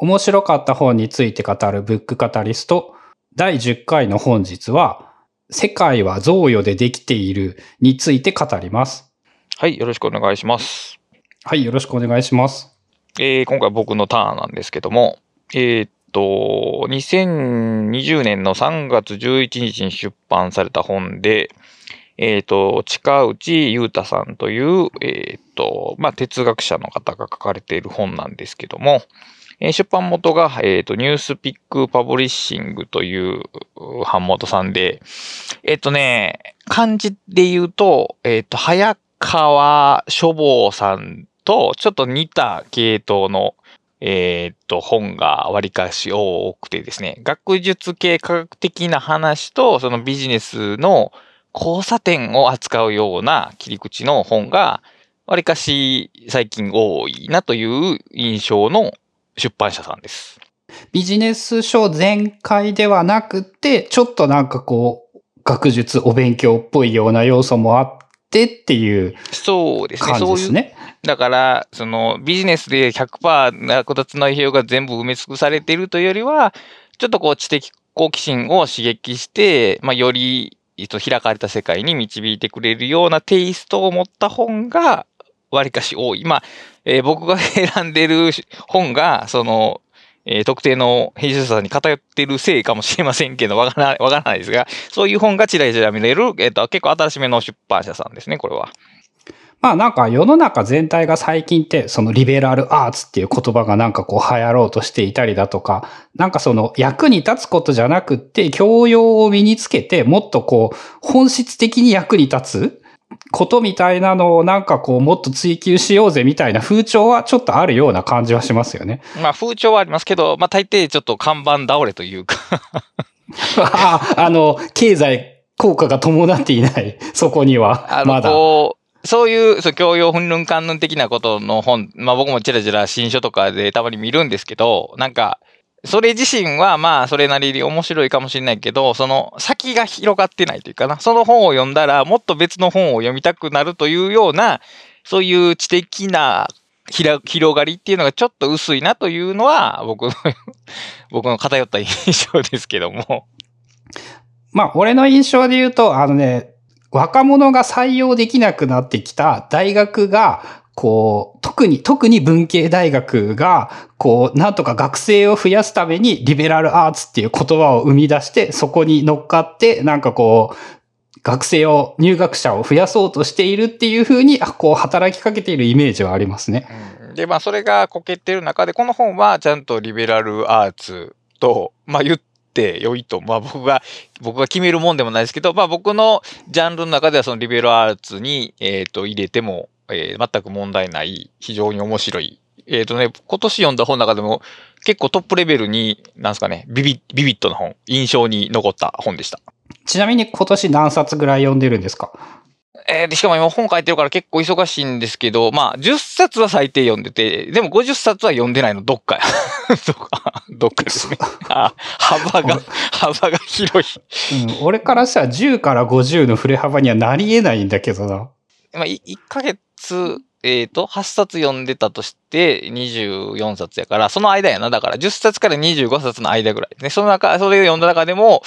面白かった本について語るブックカタリスト第10回の本日は世界は贈与でできているについて語ります。はい、よろしくお願いします。はい、よろしくお願いします。えー今回僕のターンなんですけども、えーっと、2020年の3月11日に出版された本で、えーっと、近内裕太さんという、えーっと、まあ、哲学者の方が書かれている本なんですけども、え出版元が、えーと、ニュースピックパブリッシングという版元さんで、えーとね、漢字で言うと、えーと、早川書房さんとちょっと似た系統の、えっと、本が割かし多くてですね、学術系科学的な話と、そのビジネスの交差点を扱うような切り口の本が、割かし最近多いなという印象の出版社さんです。ビジネス書全開ではなくて、ちょっとなんかこう、学術お勉強っぽいような要素もあってっていうそうですね。ですね。だから、そのビジネスで100%役立つ内容が全部埋め尽くされているというよりは、ちょっとこう知的好奇心を刺激して、まあ、よりえっと開かれた世界に導いてくれるようなテイストを持った本が、わりかし多い。まあ、えー僕が選んでる本が、その、えー特定の編集者さんに偏ってるせいかもしれませんけど、わからない、わからないですが、そういう本がちらちら見れる、えっ、と、結構新しめの出版社さんですね、これは。まあなんか世の中全体が最近ってそのリベラルアーツっていう言葉がなんかこう流行ろうとしていたりだとか、なんかその役に立つことじゃなくって教養を身につけてもっとこう本質的に役に立つことみたいなのをなんかこうもっと追求しようぜみたいな風潮はちょっとあるような感じはしますよね。まあ風潮はありますけど、まあ大抵ちょっと看板倒れというか、ああの、経済効果が伴っていない、そこにはまだ。そういう、そう、教養訓練観論的なことの本、まあ僕もちらちら新書とかでたまに見るんですけど、なんか、それ自身はまあそれなりに面白いかもしれないけど、その先が広がってないというかな、その本を読んだらもっと別の本を読みたくなるというような、そういう知的な広がりっていうのがちょっと薄いなというのは、僕の、僕の偏った印象ですけども。まあ、俺の印象で言うと、あのね、若者が採用できなくなってきた大学が、こう、特に、特に文系大学が、こう、なんとか学生を増やすために、リベラルアーツっていう言葉を生み出して、そこに乗っかって、なんかこう、学生を、入学者を増やそうとしているっていうふうに、こう、働きかけているイメージはありますね。で、まあ、それがこけてる中で、この本はちゃんとリベラルアーツと、まあ、言って良いと、まあ、僕が、僕が決めるもんでもないですけど、まあ、僕のジャンルの中ではそのリベラルアーツに、えっ、と、入れても、えー全く問題ない、非常に面白い。えっ、とね、今年読んだ本の中でも、結構トップレベルに、なんですかね、ビビビビットな本、印象に残った本でした。ちなみに今年何冊ぐらい読んでるんですか？えーでしかも今本書いてるから結構忙しいんですけど、まあ、10冊は最低読んでて、でも50冊は読んでないの、どっかや。どっか、どっかですね。あ幅が、幅が広い。うん、俺からしたら10から50の振れ幅にはなり得ないんだけどな。まあ、い1ヶ月、えっ、と、8冊読んでたとして、24冊やから、その間やな。だから、10冊から25冊の間ぐらいね。その中、それを読んだ中でも、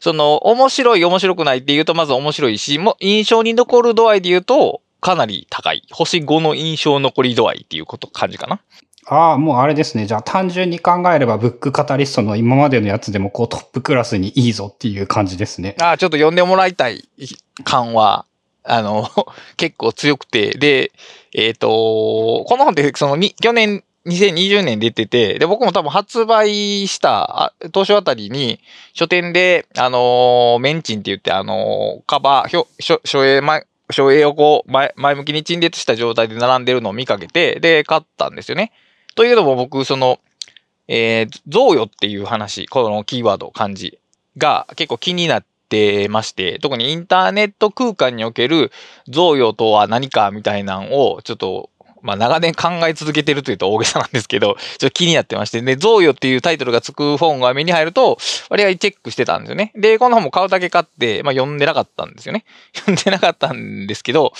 その、面白い、面白くないって言うと、まず面白いし、も印象に残る度合いで言うと、かなり高い。星5の印象残り度合いっていうこと、感じかな。ああ、もうあれですね。じゃあ単純に考えればブックカタリストの今までのやつでもこうトップクラスにいいぞっていう感じですね。ああ、ちょっと読んでもらいたい感は、あの、結構強くて、で、えっ、と、この本って、そのに、去年、2020年出てて、で、僕も多分発売した、当初あたりに、書店で、あのーメンチンって言って、あのーカバー、表、書、書影前、書影をこう、前、前向きに陳列した状態で並んでるのを見かけて、で、買ったんですよね。というのも僕、その、えー、贈与っていう話、このキーワード、漢字が結構気になってまして、特にインターネット空間における贈与とは何かみたいなのを、ちょっと、まあ長年考え続けてるというと大げさなんですけど、ちょっと気になってまして、で、贈与っていうタイトルがつく本が目に入ると、割合チェックしてたんですよね。で、この本も買うだけ買って、まあ読んでなかったんですよね。読んでなかったんですけど、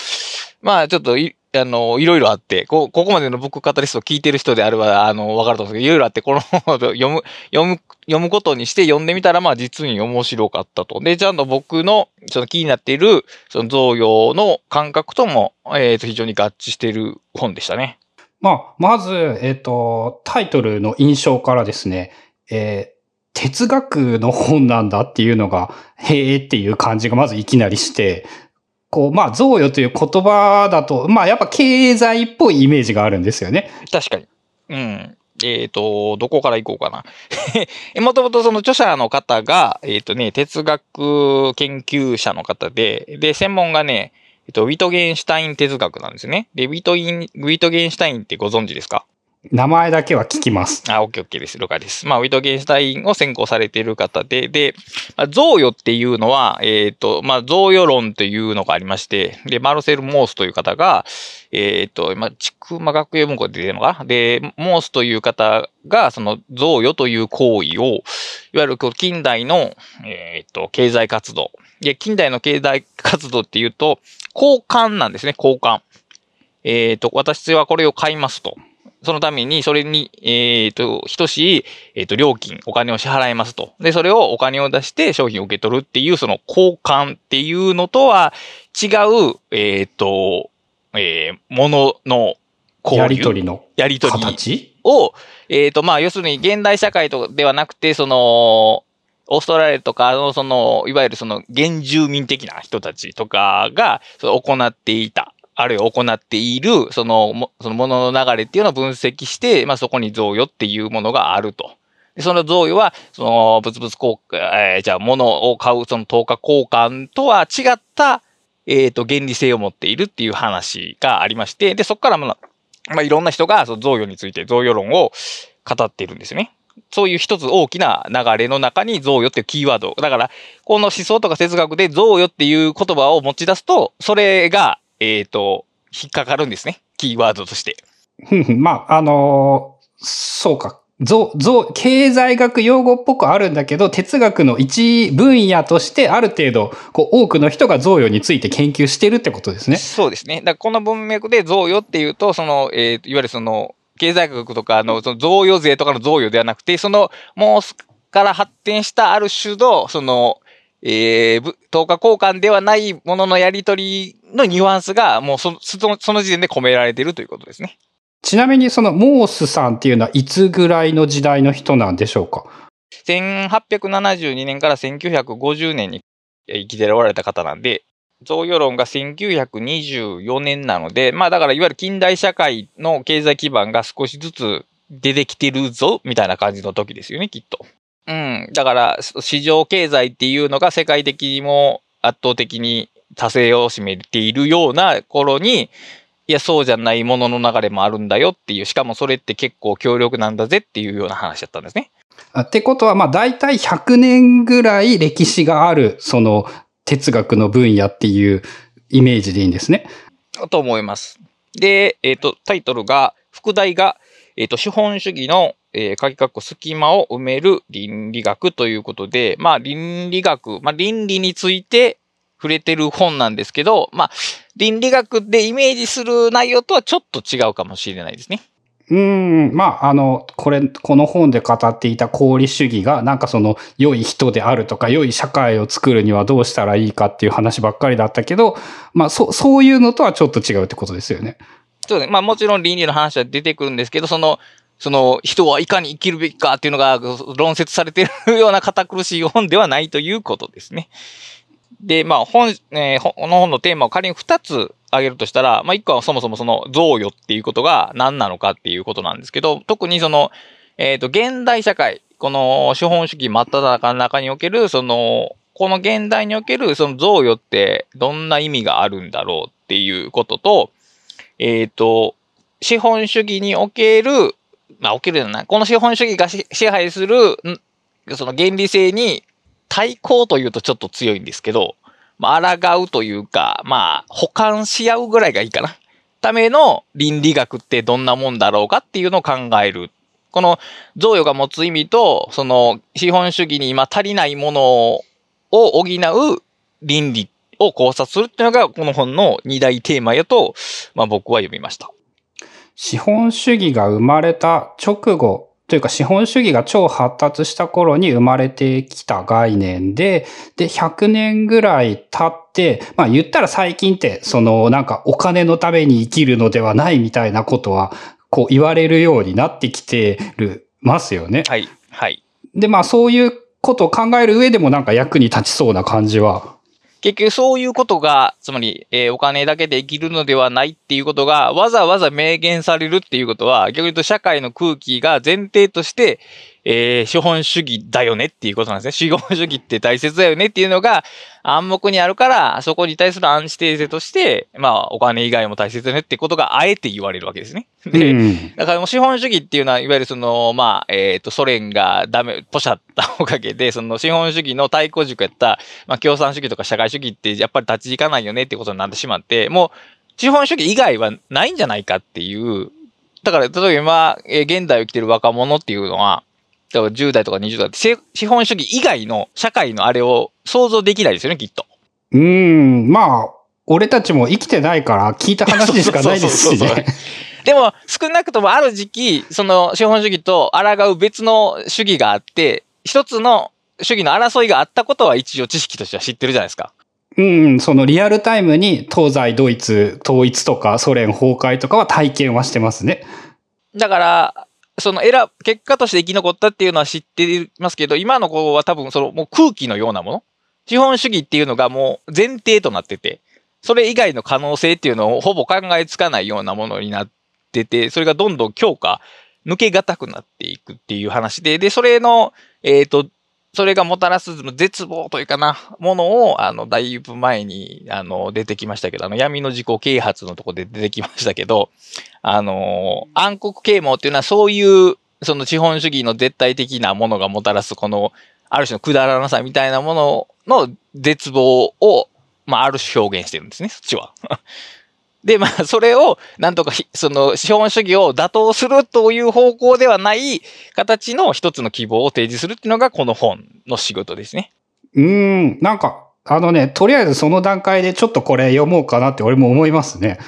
まあちょっとあの、いろいろあって、こここまでのブックカタリストを聞いてる人であれば、あの、わかると思うんですけど、いろいろあって、この本 を読む、読む、読むことにして読んでみたら、まあ実に面白かったと。で、ちゃんと僕の、その気になっている、その贈与の感覚とも、えっ、と、非常に合致している本でしたね。まあ、まず、えっ、と、タイトルの印象からですね、えー哲学の本なんだっていうのが、へーっていう感じがまずいきなりして、こう、まあ、贈与という言葉だと、まあ、やっぱ経済っぽいイメージがあるんですよね。確かに。うん。えっ、と、どこから行こうかな。もともとその著者の方が、えっ、とね、哲学研究者の方で、で、専門がね、えっ、と、ウィトゲンシュタイン哲学なんですね。で、ウィトイン、ウィトゲンシュタインってご存知ですか？名前だけは聞きます。あ、オッケーオッケーです。了解です。まあ、ウィトゲンシュタインを専攻されている方で、で、まあ、贈与っていうのは、えっ、と、まあ、贈与論というのがありまして、で、マルセル・モースという方が、えっ、と、まあ、ちくま学園文庫で出てるのかな？で、モースという方が、その贈与という行為を、いわゆる近代の、えっ、と、経済活動。で、近代の経済活動っていうと、交換なんですね、交換。えっ、と、私はこれを買いますと。そのために、それに、えっ、と、等しい、えっ、と、料金、お金を支払いますと。で、それをお金を出して商品を受け取るっていう、その交換っていうのとは違う、えっ、と、えー、ものの交流やりとりのやりとり形？を、えっ、と、まあ、要するに現代社会とではなくて、その、オーストラリアとかの、その、いわゆるその原住民的な人たちとかが、その行っていた、あるいは行っている、その、そのものの流れっていうのを分析して、まあ、そこに贈与っていうものがあると。でその贈与は、その、物々交換、えーじゃあ、物を買う、その等価交換とは違った、えっ、と、原理性を持っているっていう話がありまして、で、そこから、まあ、まあ、いろんな人が、その贈与について、贈与論を語っているんですよね。そういう一つ大きな流れの中に贈与っていうキーワード。だから、この思想とか哲学で贈与っていう言葉を持ち出すと、それが、えっ、と、引っかかるんですね。キーワードとして。まあ、あのーそうか。ぞ、ぞ、経済学用語っぽくあるんだけど、哲学の一分野としてある程度、こう、多くの人が贈与について研究してるってことですね。そうですね。だからこの文脈で贈与っていうと、その、えーいわゆるその、経済学とかの、その贈与税とかの贈与ではなくて、その、もうすから発展したある種の、その、えー、ぶ等価交換ではないもののやり取りのニュアンスが、もうそその、その時点で込められているということですね。ちなみにそのモースさんっていうのはいつぐらいの時代の人なんでしょうか？1872年から1950年に生きておられた方なんで、贈与論が1924年なので、まあだからいわゆる近代社会の経済基盤が少しずつ出てきてるぞ、みたいな感じの時ですよね、きっと。うん。だから、市場経済っていうのが世界的にも圧倒的に多勢を占めているような頃に、いや、そうじゃないものの流れもあるんだよっていう、しかもそれって結構強力なんだぜっていうような話だったんですね。あってことは、まあ大体100年ぐらい歴史がある、その哲学の分野っていうイメージでいいんですね。と思います。で、えっ、と、タイトルが、副題が、えっ、と、資本主義の、えー、鍵括弧隙間を埋める倫理学ということで、まあ、倫理学、まあ、倫理について触れてる本なんですけど、まあ、倫理学でイメージする内容とはちょっと違うかもしれないですね。うーん、まあ、あの、これ、この本で語っていた功利主義が、なんかその、良い人であるとか、良い社会を作るにはどうしたらいいかっていう話ばっかりだったけど、まあ、そ、そういうのとはちょっと違うってことですよね。そうですね。まあもちろん倫理の話は出てくるんですけど、その、その人はいかに生きるべきかっていうのが論説されてるような堅苦しい本ではないということですね。で、まあ本、えーこの本のテーマを仮に2つ挙げるとしたら、まあ1個はそもそもその贈与っていうことが何なのかっていうことなんですけど、特にその、えっ、と、現代社会、この資本主義真っ只中の中における、その、この現代におけるその贈与ってどんな意味があるんだろうっていうことと、えっ、と、資本主義における、まあ、おけるじゃな、この資本主義が支配する、その原理性に対抗というとちょっと強いんですけど、まあ、抗うというか、まあ、補完し合うぐらいがいいかな。ための倫理学ってどんなもんだろうかっていうのを考える。この贈与が持つ意味と、その資本主義に今足りないものを補う倫理、を考察するっていうのが、この本の二大テーマやと、まあ僕は読みました。資本主義が生まれた直後というか資本主義が超発達した頃に生まれてきた概念で、で、100年ぐらい経って、まあ言ったら最近って、そのなんかお金のために生きるのではないみたいなことは、こう言われるようになってきてる、ますよね。はい。はい。で、まあそういうことを考える上でもなんか役に立ちそうな感じは結局そういうことが、つまり、えー、お金だけで生きるのではないっていうことが、わざわざ明言されるっていうことは、逆に言うと社会の空気が前提として、えー、資本主義だよねっていうことなんですね。資本主義って大切だよねっていうのが暗黙にあるから、そこに対するアンチテーゼとして、まあ、お金以外も大切だねってことがあえて言われるわけですね。で、うん、だからもう資本主義っていうのは、いわゆるその、まあ、えっ、ー、と、ソ連がダメ、ポシャったおかげで、その資本主義の対抗軸やった、まあ、共産主義とか社会主義ってやっぱり立ち行かないよねってことになってしまって、もう、資本主義以外はないんじゃないかっていう、だから、例えば今、えー、現代を生きてる若者っていうのは、だから10代とか20代って資本主義以外の社会のあれを想像できないですよね、きっと。うん、まあ、俺たちも生きてないから聞いた話でしかないですしね。でも、少なくともある時期、その資本主義と抗う別の主義があって、一つの主義の争いがあったことは一応知識としては知ってるじゃないですか。うん、そのリアルタイムに東西ドイツ統一とかソ連崩壊とかは体験はしてますね。だから、その選結果として生き残ったっていうのは知っていますけど、今の子は多分そのもう空気のようなもの資本主義っていうのがもう前提となってて、それ以外の可能性っていうのをほぼ考えつかないようなものになってて、それがどんどん強化、抜けがたくなっていくっていう話で、で、それの、えっ、ー、と、それがもたらす絶望というかな、ものを、あの、だいぶ前に、あの、出てきましたけど、あの、闇の自己啓発のとこで出てきましたけど、あの、暗黒啓蒙っていうのはそういう、その資本主義の絶対的なものがもたらす、この、ある種のくだらなさみたいなものの絶望を、まあ、ある種表現してるんですね、そっちは。で、まあ、それを、なんとか、その、資本主義を打倒するという方向ではない形の一つの希望を提示するっていうのが、この本の仕事ですね。うん、なんか、あのね、とりあえずその段階でちょっとこれ読もうかなって俺も思いますね。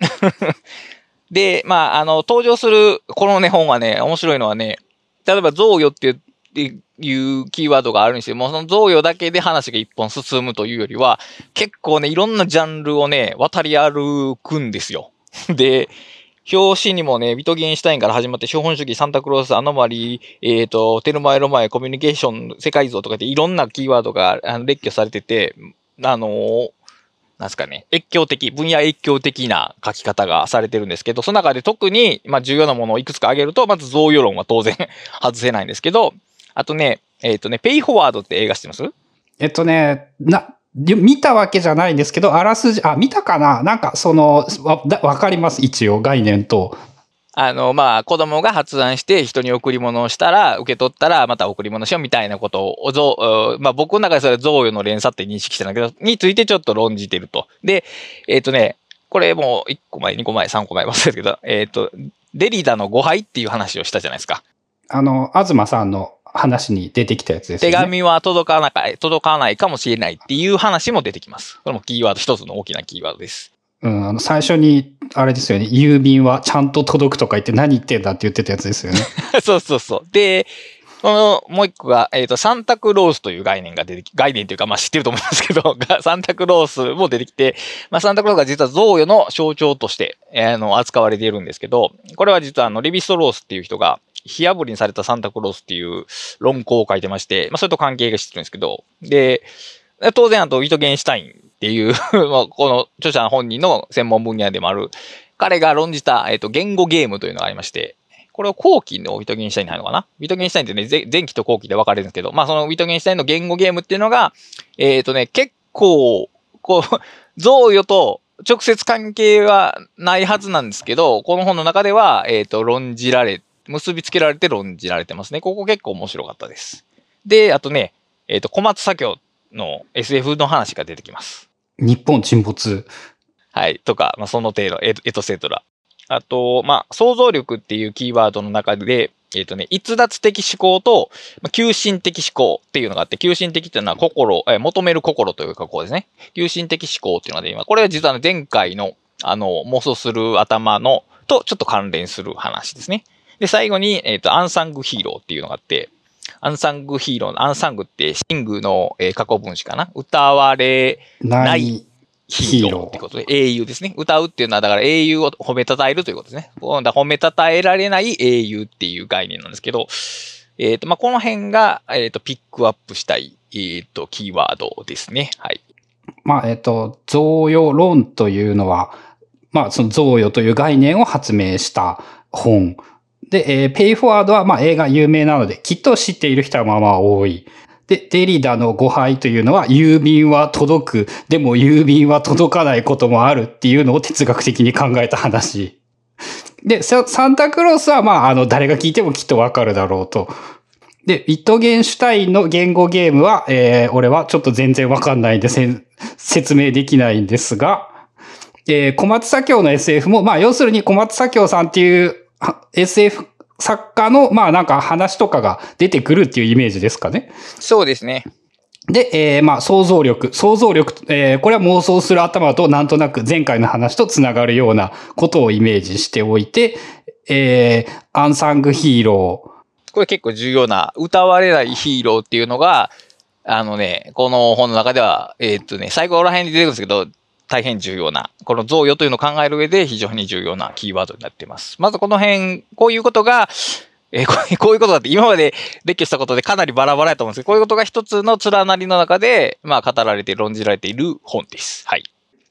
で、まあ、あの、登場する、このね、本はね、面白いのはね、例えば、贈与っていうっていうキーワードがあるんですよ。もその贈与だけで話が一本進むというよりは、結構ね、いろんなジャンルをね、渡り歩くんですよ。で、表紙にもね、ビトゲンシュタインから始まって、資本主義、サンタクロース、アノマリー、えっ、ー、と、テルマエロマエ、コミュニケーション、世界像とかでいろんなキーワードが列挙されてて、あのー、なんすかね、越境的、分野越境的な書き方がされてるんですけど、その中で特に、まあ、重要なものをいくつか挙げると、まず贈与論は当然 外せないんですけど、あとね、えっ、ー、とね、ペイフォワードって映画知ってます？えっとね、な、見たわけじゃないんですけど、あらすじ、あ、見たかな？なんか、その、わ、わかります、一応、概念と。あの、まあ、子供が発案して人に贈り物をしたら、受け取ったら、また贈り物しようみたいなことを、ぞまあ、僕の中でそれは贈与の連鎖って認識してたんだけど、についてちょっと論じてると。で、えっ、ー、とね、これもう1個前、2個前、3個前忘れたけど、えっ、ー、と、デリダの誤配っていう話をしたじゃないですか。あの、東さんの話に出てきたやつですね。手紙は届かない、届かないかもしれないっていう話も出てきます。これもキーワード、一つの大きなキーワードです。うん、あの、最初に、あれですよね、郵便はちゃんと届くとか言って何言ってんだって言ってたやつですよね。そうそうそう。で、この、もう一個が、えっ、ー、と、サンタクロースという概念が出てき、概念というか、まあ知ってると思いますけど、サンタクロースも出てきて、まあサンタクロースが実は贈与の象徴として、えー、あの、扱われているんですけど、これは実はあの、レビストロースっていう人が、火炙りにされたサンタクロースっていう論考を書いてまして、まあ、それと関係がしてるんですけど、で、当然、あと、ウィトゲンシュタインっていう この著者本人の専門分野でもある、彼が論じた、えっ、と、言語ゲームというのがありまして、これを後期のウィトゲンシュタインに入るのかな？ウィトゲンシュタインってね、前期と後期で分かれるんですけど、まあそのウィトゲンシュタインの言語ゲームっていうのが、えっ、ー、とね、結構、こう、贈与と直接関係はないはずなんですけど、この本の中では、えっ、ー、と、論じられ結びつけられて論じられてますね。ここ結構面白かったです。で、あとね、えっ、ー、と、小松左京の SF の話が出てきます。日本沈没。はい。とか、まあ、その程度、エトセトラ。あと、まあ、想像力っていうキーワードの中で、えっ、とね、逸脱的思考と、まあ、急進的思考っていうのがあって、急進的っていうのは心、えー求める心というかこうですね。急進的思考っていうのがで、今、これは実は前回の、あの、妄想する頭の、とちょっと関連する話ですね。で、最後に、えっ、と、アンサングヒーローっていうのがあって、アンサングヒーローの、アンサングってシングの、えー過去分詞かな？歌われないヒーローってことで、英雄ですね。歌うっていうのは、だから英雄を褒めたたえるということですね。褒めたたえられない英雄っていう概念なんですけど、えっ、と、まあ、この辺が、えっ、と、ピックアップしたい、えっ、と、キーワードですね。はい。まあ、えっと、贈与論というのは、まあ、その贈与という概念を発明した本。で、えーペイフォワードは、まあ、映画有名なので、きっと知っている人はまあまあ多い。で、デリダの誤配というのは、郵便は届く、でも郵便は届かないこともあるっていうのを哲学的に考えた話。で、サンタクロースは、まあ、あの、誰が聞いてもきっとわかるだろうと。で、ビットゲンシュタインの言語ゲームは、えー、俺はちょっと全然わかんないんで説明できないんですが、えー、小松左京の SF も、まあ、要するに小松左京さんっていう SF 作家の、まあ、なんか話とかが出てくるっていうイメージですかね。そうですね。で、えーまあ、想像力。想像力、えーこれは妄想する頭となんとなく前回の話とつながるようなことをイメージしておいて、えーアンサングヒーロこれ結構重要な、歌われないヒーローっていうのが、あのね、この本の中では、えーっとね、最後ら辺に出てくるんですけど、大変重要な、この贈与というのを考える上で非常に重要なキーワードになっています。まずこの辺、こういうことが、えーこういうこういうことだって今まで列挙したことでかなりバラバラやと思うんですけど、こういうことが一つの連なりの中で、まあ語られて、論じられている本です。はい。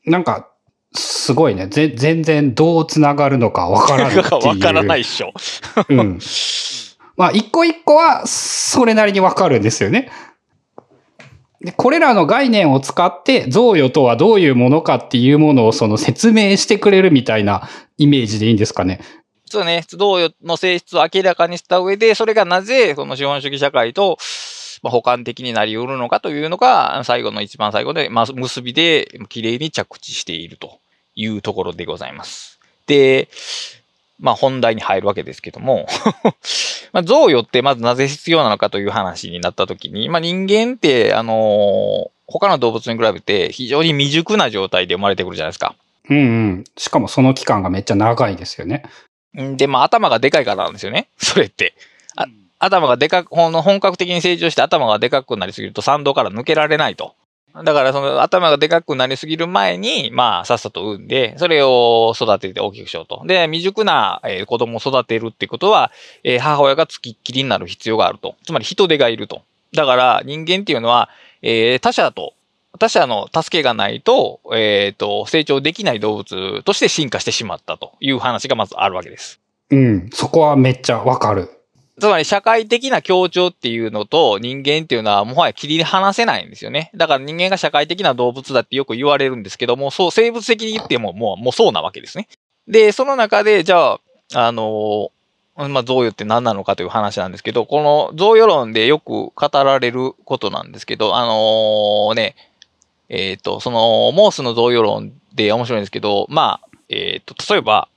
ー。なんか、すごいね。ぜ全然どうつながるのかわからないっていう。わからないっしょ。うん。まあ、一個一個は、それなりにわかるんですよね。で、これらの概念を使って、贈与とはどういうものかっていうものをその説明してくれるみたいなイメージでいいんですかね？そうね、同様の性質を明らかにした上で、それがなぜ、この資本主義社会と、まあ、補完的になり得るのかというのが、最後の一番最後で、まあ、結びで、綺麗に着地しているというところでございます。で、まあ、本題に入るわけですけども、まあ、贈与ってまずなぜ必要なのかという話になったときに、まあ、人間って、あのー他の動物に比べて非常に未熟な状態で生まれてくるじゃないですか。うんうん。しかもその期間がめっちゃ長いですよね。んで、まあ頭がでかいからなんですよね。それって。あ頭がでかく、の本格的に成長して頭がでかくなりすぎると参道から抜けられないと。だからその頭がでかくなりすぎる前に、まあさっさと産んで、それを育てて大きくしようと。で、未熟な、え子供を育てるってことは、え母親がつきっきりになる必要があると。つまり人手がいると。だから人間っていうのは、えー他者と、他者の助けがないと、えっ、と、成長できない動物として進化してしまったという話がまずあるわけです。うん。そこはめっちゃわかる。つまり社会的な協調っていうのと人間っていうのはもはや切り離せないんですよね。だから人間が社会的な動物だってよく言われるんですけども、そう生物的に言ってももうもうそうなわけですね。で、その中でじゃあ、あのまあ、贈与って何なのかという話なんですけど、この贈与論でよく語られることなんですけど、あのね、えっ、と、その、モースの贈与論で面白いんですけど、まあ、えっ、と、例えば、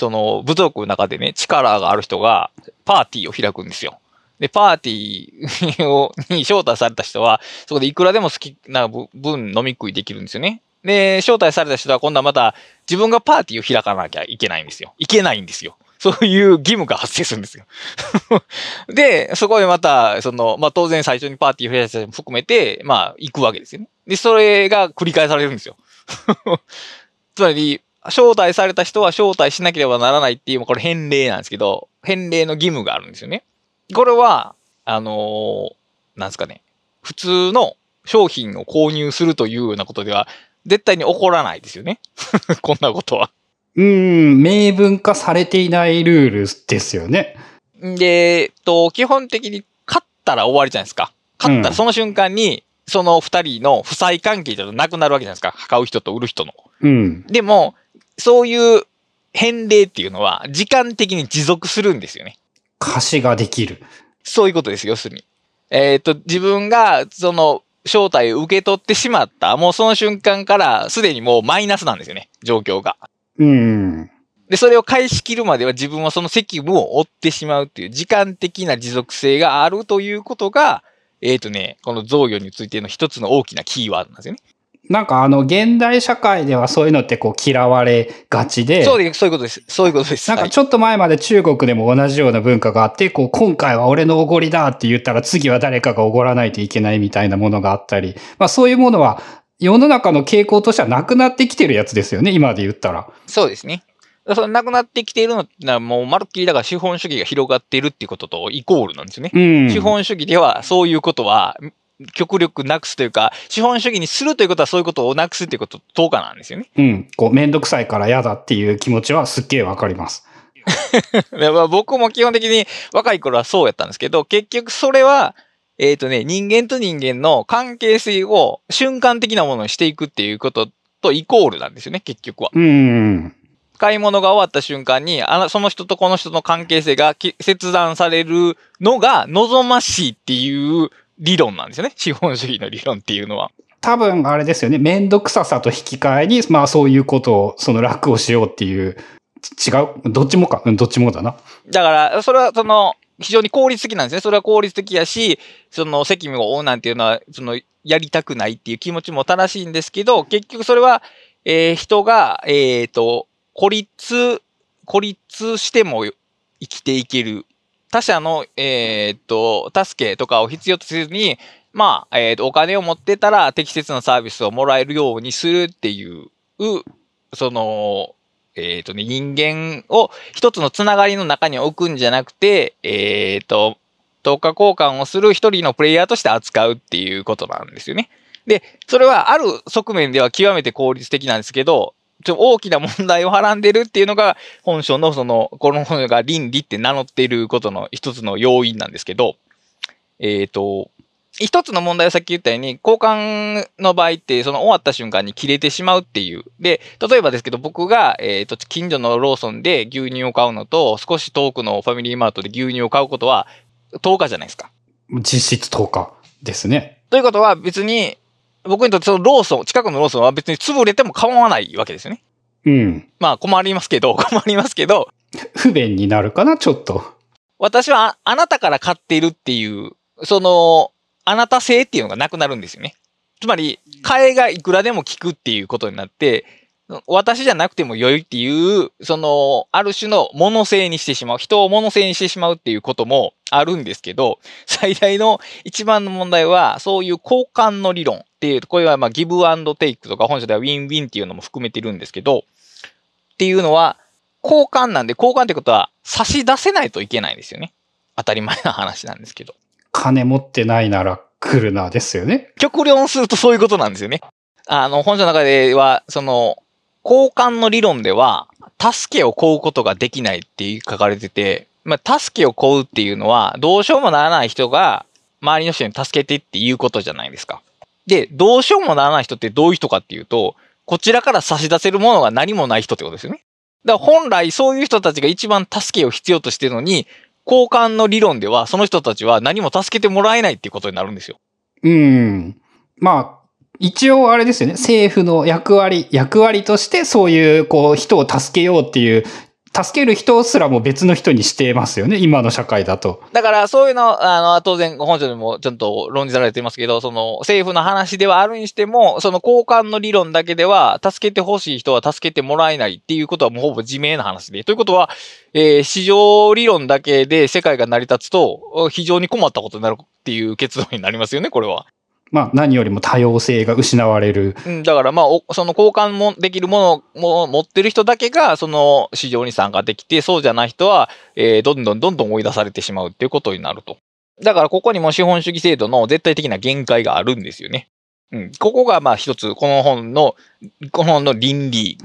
その、部族の中でね、力がある人が、パーティーを開くんですよ。で、パーティーをに招待された人は、そこでいくらでも好きな分飲み食いできるんですよね。で、招待された人は今度はまた自分がパーティーを開かなきゃいけないんですよ。いけないんですよ。そういう義務が発生するんですよ。で、そこでまた、その、まあ、当然最初にパーティーを開いた人も含めて、まあ、行くわけですよね。で、それが繰り返されるんですよ。つまり、招待された人は招待しなければならないっていう、これ返礼なんですけど、返礼の義務があるんですよね。これは、あのーなんですかね、普通の商品を購入するというようなことでは、絶対に起こらないですよね。こんなことは。うん、明文化されていないルールですよね。で、えっと、基本的に勝ったら終わりじゃないですか。勝ったうんらその瞬間に、その二人の負債関係じゃなくなるわけじゃないですか。買う人と売る人の。うん。でも、そういう返礼っていうのは、時間的に持続するんですよね。貸しができる。そういうことです、要するに。えっ、と、自分が、その、招待を受け取ってしまった、もうその瞬間から、すでにもうマイナスなんですよね、状況が。うん。で、それを返し切るまでは自分はその責務を負ってしまうっていう時間的な持続性があるということが、えっ、とね、この贈与についての一つの大きなキーワードなんですよね。なんかあの、現代社会ではそういうのってこう嫌われがちで、そうです、そういうことです。そういうことです。はいなんかちょっと前まで中国でも同じような文化があって、こう、今回は俺のおごりだって言ったら次は誰かがおごらないといけないみたいなものがあったり、まあそういうものは世の中の傾向としてはなくなってきてるやつですよね、今で言ったら。そうですね。そのなくなってきているのはもうまるっきりだから資本主義が広がっているっていうこととイコールなんですよね。うん。資本主義ではそういうことは極力なくすというか、資本主義にするということはそういうことをなくすっていうことと等価なんですよね。うん。こう、めんどくさいから嫌だっていう気持ちはすっげえわかります。でまあ僕も基本的に若い頃はそうやったんですけど、結局それは、えっ、とね、人間と人間の関係性を瞬間的なものにしていくっていうこととイコールなんですよね、結局は。うん。買い物が終わった瞬間に、あの、その人とこの人の関係性がき切断されるのが望ましいっていう理論なんですよね。資本主義の理論っていうのは。多分あれですよね。めんどくささと引き換えに、まあそういうことを、その楽をしようっていう、ち違う？どっちもか？うん、どっちもだな。だから、それはその、非常に効率的なんですね。それは効率的やし、その責務を負うなんていうのは、その、やりたくないっていう気持ちも正しいんですけど、結局それは、えー人が、えっ、と、孤立、孤立しても生きていける。他者の、えっ、と、助けとかを必要とせずに、まあ、えっ、と、お金を持ってたら適切なサービスをもらえるようにするっていう、その、えっ、とね、人間を一つのつながりの中に置くんじゃなくて、えっ、と、等価交換をする一人のプレイヤーとして扱うっていうことなんですよね。で、それはある側面では極めて効率的なんですけど、ちょ大きな問題をはらんでるっていうのが本書のその、この本が倫理って名乗っていることの一つの要因なんですけど、えっ、と、一つの問題はさっき言ったように、交換の場合って、その終わった瞬間に切れてしまうっていう。で、例えばですけど、僕が、えっ、と、近所のローソンで牛乳を買うのと、少し遠くのファミリーマートで牛乳を買うことは、10日じゃないですか。実質10日ですね。ということは別に、僕にとってそのローソン、近くのローソンは別に潰れても構わないわけですよね。うん。まあ困りますけど、困りますけど、不便になるかな、ちょっと。私はああなたから買っているっていう、その、あなた性っていうのがなくなるんですよね。つまり、替えがいくらでも効くっていうことになって、私じゃなくても良いっていう、その、ある種の物性にしてしまう、人を物性にしてしまうっていうこともあるんですけど、最大の一番の問題は、そういう交換の理論っていう、これはまあギブアンドテイクとか本書ではウィンウィンっていうのも含めてるんですけど、っていうのは、交換なんで、交換ってことは差し出せないといけないんですよね。当たり前な話なんですけど。金持ってないなら来るな、ですよね。極論するとそういうことなんですよね。あの、本書の中では、その、交換の理論では、助けを請うことができないって書かれてて、まあ、助けを請うっていうのは、どうしようもならない人が、周りの人に助けてっていうことじゃないですか。で、どうしようもならない人ってどういう人かっていうと、こちらから差し出せるものが何もない人ってことですよね。だから本来そういう人たちが一番助けを必要としてるのに、交換の理論ではその人たちは何も助けてもらえないっていうことになるんですよ。うん。まあ、一応あれですよね。政府の役割、役割としてそういう、こう、人を助けようっていう、助ける人すらも別の人にしてますよね。今の社会だと。だからそういうの、あの、当然本書でもちゃんと論じられていますけど、その政府の話ではあるにしても、その交換の理論だけでは、助けてほしい人は助けてもらえないっていうことはもうほぼ自明な話で。ということは、えー市場理論だけで世界が成り立つと、非常に困ったことになるっていう結論になりますよね、これは。まあ、何よりも多様性が失われる。うん、だからまあ、その交換もできるものを持ってる人だけが、その市場に参加できて、そうじゃない人は、えーどんどんどんどん追い出されてしまうっていうことになると。だからここにも資本主義制度の絶対的な限界があるんですよね。うん。ここがまあ一つ、この本の、この本の倫理、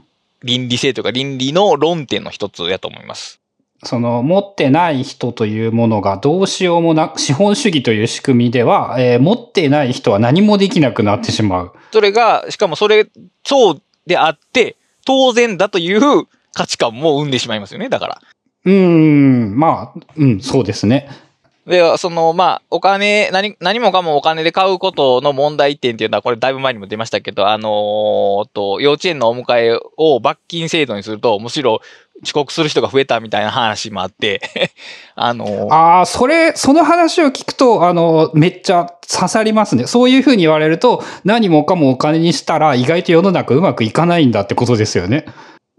倫理性というか倫理の論点の一つやと思います。その、持ってない人というものがどうしようもなく、資本主義という仕組みでは、えー持ってない人は何もできなくなってしまう。それが、しかもそれ、そうであって、当然だという価値観も生んでしまいますよね、だから。うーん、まあ、うん、そうですね。で、その、まあ、お金、何、何もかもお金で買うことの問題点っていうのは、これだいぶ前にも出ましたけど、あのーと、幼稚園のお迎えを罰金制度にすると、むしろ遅刻する人が増えたみたいな話もあって、あのーああ、それ、その話を聞くと、あの、めっちゃ刺さりますね。そういうふうに言われると、何もかもお金にしたら、意外と世の中うまくいかないんだってことですよね。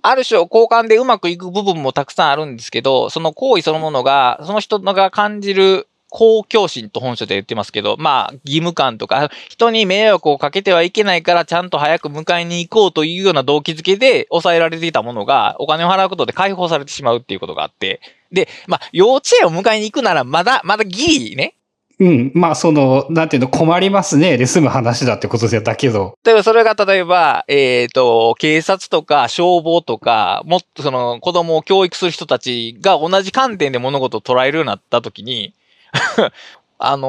ある種交換でうまくいく部分もたくさんあるんですけど、その行為そのものが、その人が感じる公共心と本書で言ってますけど、まあ、義務感とか、人に迷惑をかけてはいけないから、ちゃんと早く迎えに行こうというような動機づけで抑えられていたものが、お金を払うことで解放されてしまうっていうことがあって、で、まあ、幼稚園を迎えに行くなら、まだ、まだギリね、うん。まあ、その、なんていうの、困りますね。で済む話だってことでだけど。例えばそれが例えば、えっ、と、警察とか消防とか、もっとその子供を教育する人たちが同じ観点で物事を捉えるようになったときに、あの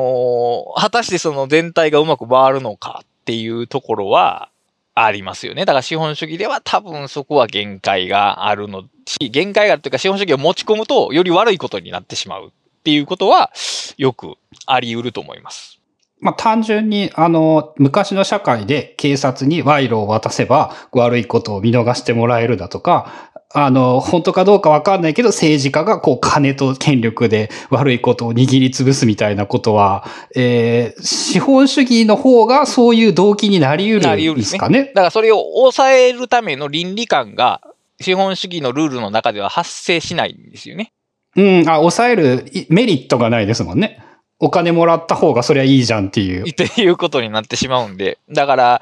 ー果たしてその全体がうまく回るのかっていうところはありますよね。だから資本主義では多分そこは限界があるのし、限界があるというか資本主義を持ち込むとより悪いことになってしまうっていうことはよくあり得ると思います。まあ、単純に、あの、昔の社会で警察に賄賂を渡せば悪いことを見逃してもらえるだとか、あの、本当かどうかわかんないけど、政治家がこう金と権力で悪いことを握りつぶすみたいなことは、えー、資本主義の方がそういう動機になり得るんなり得るんですねですかね。だからそれを抑えるための倫理観が資本主義のルールの中では発生しないんですよね。うん、あ、抑えるメリットがないですもんね。お金もらった方がそりゃいいじゃんっていう。っていうことになってしまうんで。だから、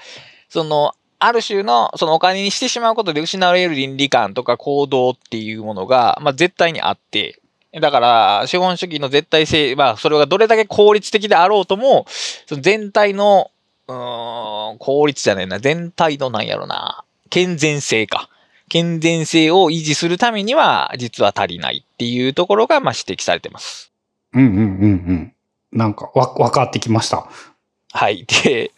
その、ある種の、そのお金にしてしまうことで失われる倫理観とか行動っていうものが、まあ絶対にあって、だから、資本主義の絶対性、まあ、それがどれだけ効率的であろうとも、その全体の、うん、効率じゃないな、全体のなんやろな、健全性か。健全性を維持するためには、実は足りないっていうところが、まあ指摘されてます。うんうんうんうん。なんか、わ、わかってきました。はい。で、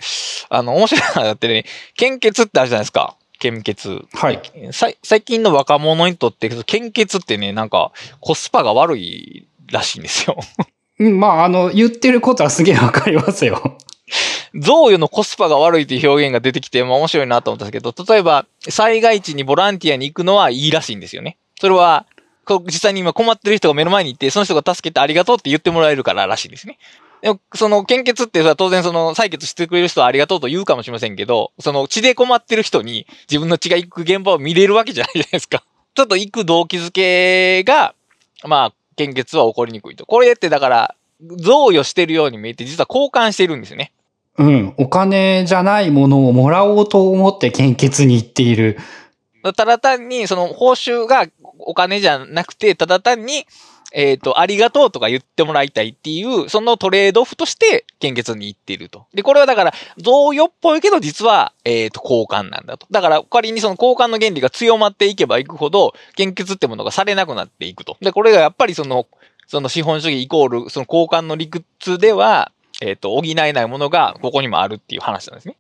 あの、面白いのがだってね、献血ってあるじゃないですか。献血。はい。さ最近の若者にとって、献血ってね、なんか、コスパが悪いらしいんですよ。うん、まあ、あの、言ってることはすげえわかりますよ。贈与のコスパが悪いっていう表現が出てきて、まあ面白いなと思ったんですけど、例えば、災害地にボランティアに行くのはいいらしいんですよね。それは、実際に今困ってる人が目の前にいて、その人が助けてありがとうって言ってもらえるかららしいですね。でも、その献血ってさ、当然その採血してくれる人はありがとうと言うかもしれませんけど、その血で困ってる人に自分の血が行く現場を見れるわけじゃないじゃないですか。ちょっと行く動機づけが、まあ、献血は起こりにくいと。これってだから、贈与してるように見えて、実は交換してるんですよね。うん。お金じゃないものをもらおうと思って献血に行っている。ただ単に、その報酬がお金じゃなくて、ただ単に、えっ、と、ありがとうとか言ってもらいたいっていう、そのトレードオフとして、献血に行っていると。で、これはだから、贈与っぽいけど、実は、えっ、と、交換なんだと。だから、仮にその交換の原理が強まっていけばいくほど、献血ってものがされなくなっていくと。で、これがやっぱりその、その資本主義イコール、その交換の理屈では、えっ、と、補えないものが、ここにもあるっていう話なんですね。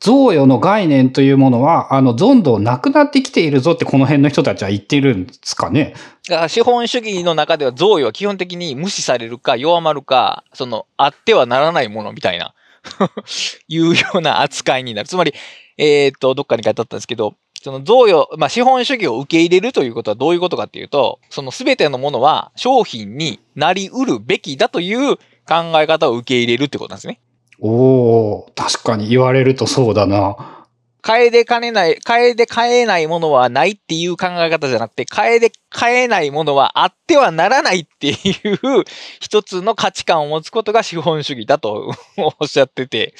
贈与の概念というものは、あの、どんどんなくなってきているぞってこの辺の人たちは言ってるんですかね。だから資本主義の中では贈与は基本的に無視されるか弱まるか、その、あってはならないものみたいな、いうような扱いになる。つまり、えーっと、どっかに書いてあったんですけど、その贈与、まあ、資本主義を受け入れるということはどういうことかっていうと、その全てのものは商品になり得るべきだという考え方を受け入れるってことなんですね。おー、確かに言われるとそうだな。買えで買えない、買えで買えないものはないっていう考え方じゃなくて、買えで買えないものはあってはならないっていう一つの価値観を持つことが資本主義だと おっしゃってて、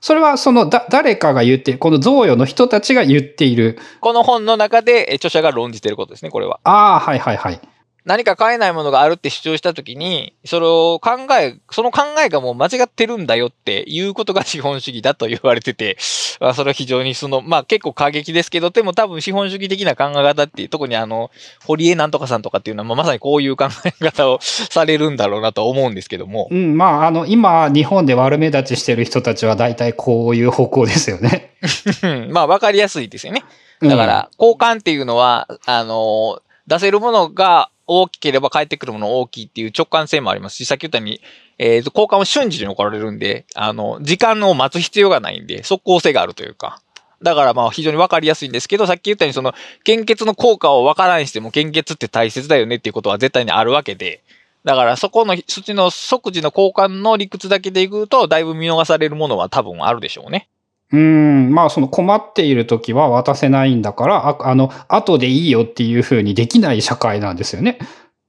それはその、だ、誰かが言ってこの贈与の人たちが言っている。この本の中でえ著者が論じてることですね、これは。ああ、はいはいはい。何か買えないものがあるって主張したときに、それを考え、その考えがもう間違ってるんだよっていうことが資本主義だと言われてて、まあ、それは非常にその、まあ結構過激ですけど、でも多分資本主義的な考え方っていう、特にあの、堀江なんとかさんとかっていうのは、まあまさにこういう考え方をされるんだろうなと思うんですけどもう、ん、まあ、あの、今、日本で悪目立ちしてる人たちは大体こういう方向ですよね。う んまあわかりやすいですよね。だから、交換っていうのは、あの、出せるものが大きければ返ってくるもの大きいっていう直感性もありますし、さっき言ったように、えっ、と、交換を瞬時に行われるんで、あの、時間を待つ必要がないんで、即効性があるというか。だからまあ非常にわかりやすいんですけど、さっき言ったようにその、献血の効果をわからんにしても献血って大切だよねっていうことは絶対にあるわけで、だからそこの、そっちの即時の交換の理屈だけでいくと、だいぶ見逃されるものは多分あるでしょうね。うん、まあその困っている時は渡せないんだから、ああの、後でいいよっていう風にできない社会なんですよね。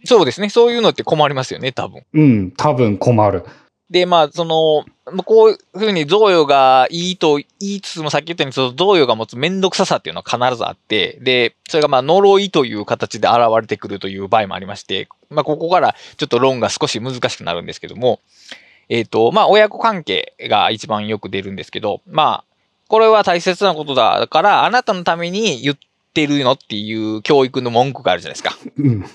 そうですね。そういうのって困りますよね、多分。うん、多分困る。で、まあ、その、まあこういうふうに贈与がいいと言いつつも、さっき言ったように、その贈与が持つめんどくささっていうのは必ずあって、で、それがまあ、呪いという形で現れてくるという場合もありまして、まあ、ここからちょっと論が少し難しくなるんですけども、えっ、と、まあ、親子関係が一番よく出るんですけど、まあ、これは大切なことだから、あなたのために言ってるのっていう教育の文句があるじゃないですか。うん。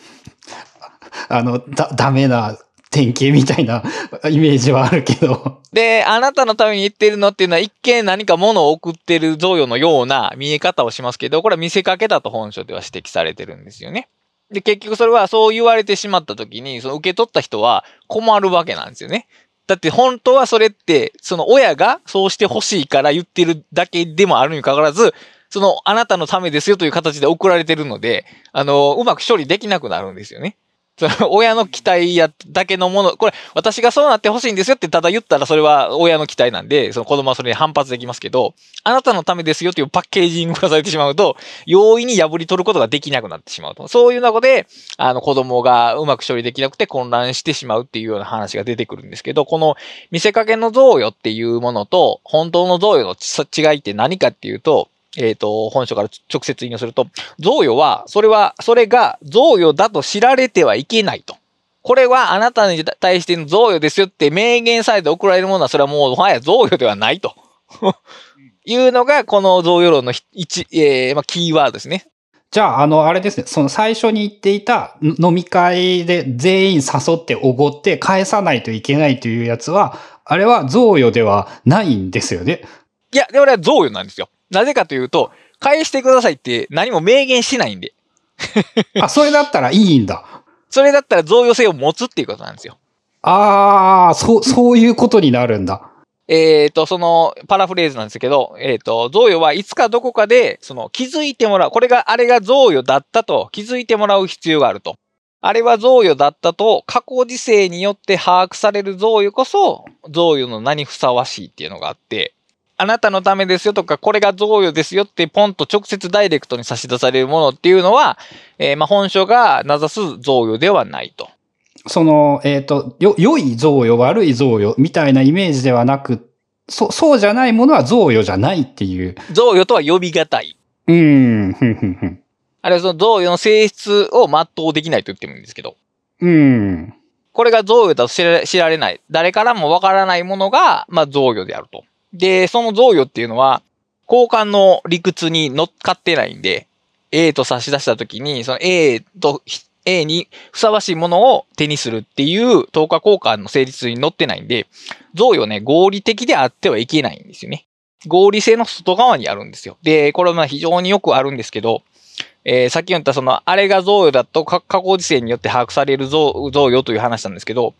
あの、だ、ダメな典型みたいなイメージはあるけど。で、あなたのために言ってるのっていうのは一見何か物を送ってる贈与のような見え方をしますけど、これは見せかけだと本書では指摘されてるんですよね。で、結局それはそう言われてしまった時に、その受け取った人は困るわけなんですよね。だって本当はそれって、その親がそうしてほしいから言ってるだけでもあるにかかわらず、そのあなたのためですよという形で送られてるので、あの、うまく処理できなくなるんですよね。親の期待やだけのもの、これ私がそうなってほしいんですよってただ言ったらそれは親の期待なんで、その子供はそれに反発できますけど、あなたのためですよというパッケージングがされてしまうと、容易に破り取ることができなくなってしまうと。そういう中で、あの子供がうまく処理できなくて混乱してしまうっていうような話が出てくるんですけど、この見せかけの贈与っていうものと本当の贈与の違いって何かっていうと、えっ、と、本書から直接引用すると、贈与は、それは、それが贈与だと知られてはいけないと。これはあなたに対しての贈与ですよって明言されて送られるものは、それはもうもはや贈与ではないと。いうのが、この贈与論の一、えー、まあ、キーワードですね。じゃあ、あの、あれですね、その最初に言っていたの飲み会で全員誘っておごって返さないといけないというやつは、あれは贈与ではないんですよね。いや、でもこれは贈与なんですよ。なぜかというと、返してくださいって何も明言しないんで。あ、それだったらいいんだ。それだったら贈与性を持つっていうことなんですよ。ああ、そう、そういうことになるんだ。えっ、と、その、パラフレーズなんですけど、えっ、と、贈与はいつかどこかで、その、気づいてもらう。これが、あれが贈与だったと気づいてもらう必要があると。あれは贈与だったと、過去時世によって把握される贈与こそ、贈与の名にふさわしいっていうのがあって、あなたのためですよとか、これが贈与ですよってポンと直接ダイレクトに差し出されるものっていうのは、えーまあ、本書が名指す贈与ではないと。その、えっ、と、よ、良い贈与、悪い贈与みたいなイメージではなく、そ、そうじゃないものは贈与じゃないっていう。贈与とは呼び難い。うーん、ふんふんふん。あるいはその贈与の性質を全うできないと言ってもいいんですけど。うーん。これが贈与だと知られ知られない。誰からもわからないものが、まあ、贈与であると。で、その贈与っていうのは、交換の理屈に乗っかってないんで、A と差し出したときに、その A と、A にふさわしいものを手にするっていう等価交換の成立に乗ってないんで、贈与ね、合理的であってはいけないんですよね。合理性の外側にあるんですよ。で、これはまあ非常によくあるんですけど、えーさっき言ったその、あれが贈与だと過去時世によって把握される贈与という話なんですけど、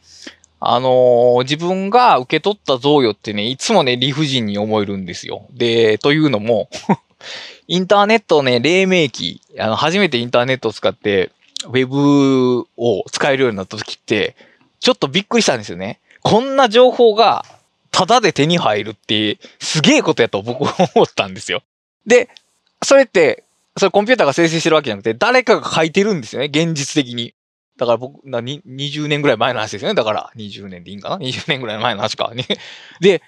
あの自分が受け取った贈与ってね、いつもね、理不尽に思えるんですよ。で、というのも、インターネットね、黎明期、あの、初めてインターネットを使って、ウェブを使えるようになった時って、ちょっとびっくりしたんですよね。こんな情報が、タダで手に入るって、すげえことやと僕は 思ったんですよ。で、それって、それコンピューターが生成してるわけじゃなくて、誰かが書いてるんですよね、現実的に。だから僕、なに20年ぐらい前の話ですよね。だから、20年でいいんかな ?20 年ぐらい前の話か。ね で、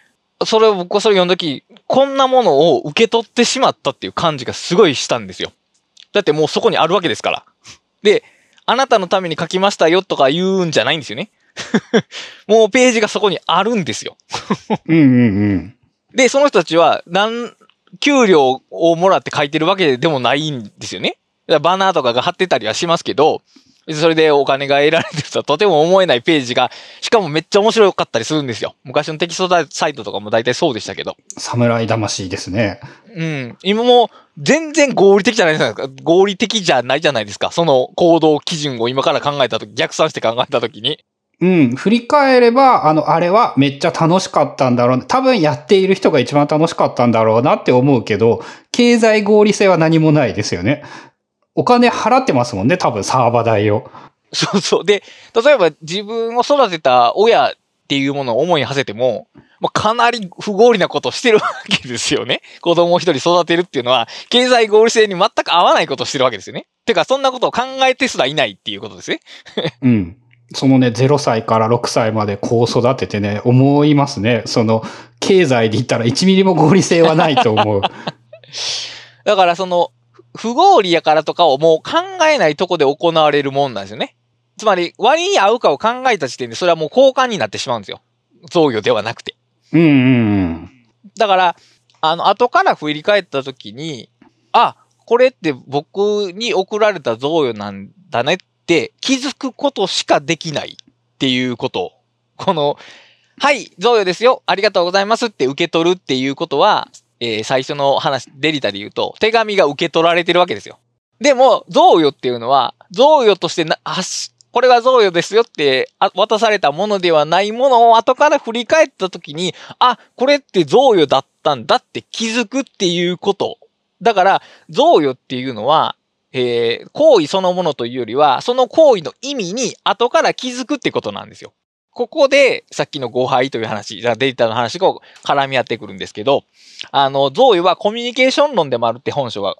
それを僕はそれ読んだ時、こんなものを受け取ってしまったっていう感じがすごいしたんですよ。だってもうそこにあるわけですから。で、あなたのために書きましたよとか言うんじゃないんですよね。もうページがそこにあるんですよ。うんうんうん。で、その人たちは、なん、給料をもらって書いてるわけでもないんですよね。バナーとかが貼ってたりはしますけど、それでお金が得られてるとはとても思えないページが、しかもめっちゃ面白かったりするんですよ。昔のテキストサイトとかも大体そうでしたけど。侍魂ですね。うん。今も全然合理的じゃないですか。合理的じゃないじゃないですか。その行動基準を今から考えたとき、逆算して考えたときに。うん。振り返れば、あの、あれはめっちゃ楽しかったんだろうな。多分やっている人が一番楽しかったんだろうなって思うけど、経済合理性は何もないですよね。お金払ってますもんね、多分サーバー代を。そうそう。で、例えば自分を育てた親っていうものを思い馳せても、まあ、かなり不合理なことをしてるわけですよね。子供を一人育てるっていうのは、経済合理性に全く合わないことをしてるわけですよね。てか、そんなことを考えてすらいないっていうことですね。うん。そのね、0歳から6歳までこう育ててね、思いますね。その、経済で言ったら1ミリも合理性はないと思う。だからその、不合理やからとかをもう考えないとこで行われるもんなんですよね。つまり、割に合うかを考えた時点で、それはもう交換になってしまうんですよ。贈与ではなくて。うんうんうん。だから、あの、後から振り返った時に、あ、これって僕に送られた贈与なんだねって気づくことしかできないっていうこと。この、はい、贈与ですよ。ありがとうございますって受け取るっていうことは、えー最初の話、デリタで言うと、手紙が受け取られてるわけですよ。でも、贈与っていうのは、贈与としてな、発しこれが贈与ですよって渡されたものではないものを後から振り返った時に、あ、これって贈与だったんだって気づくっていうこと。だから、贈与っていうのは、えー行為そのものというよりは、その行為の意味に後から気づくってことなんですよ。ここで、さっきの誤配という話、データの話が絡み合ってくるんですけど、あの、贈与はコミュニケーション論でもあるって本書は、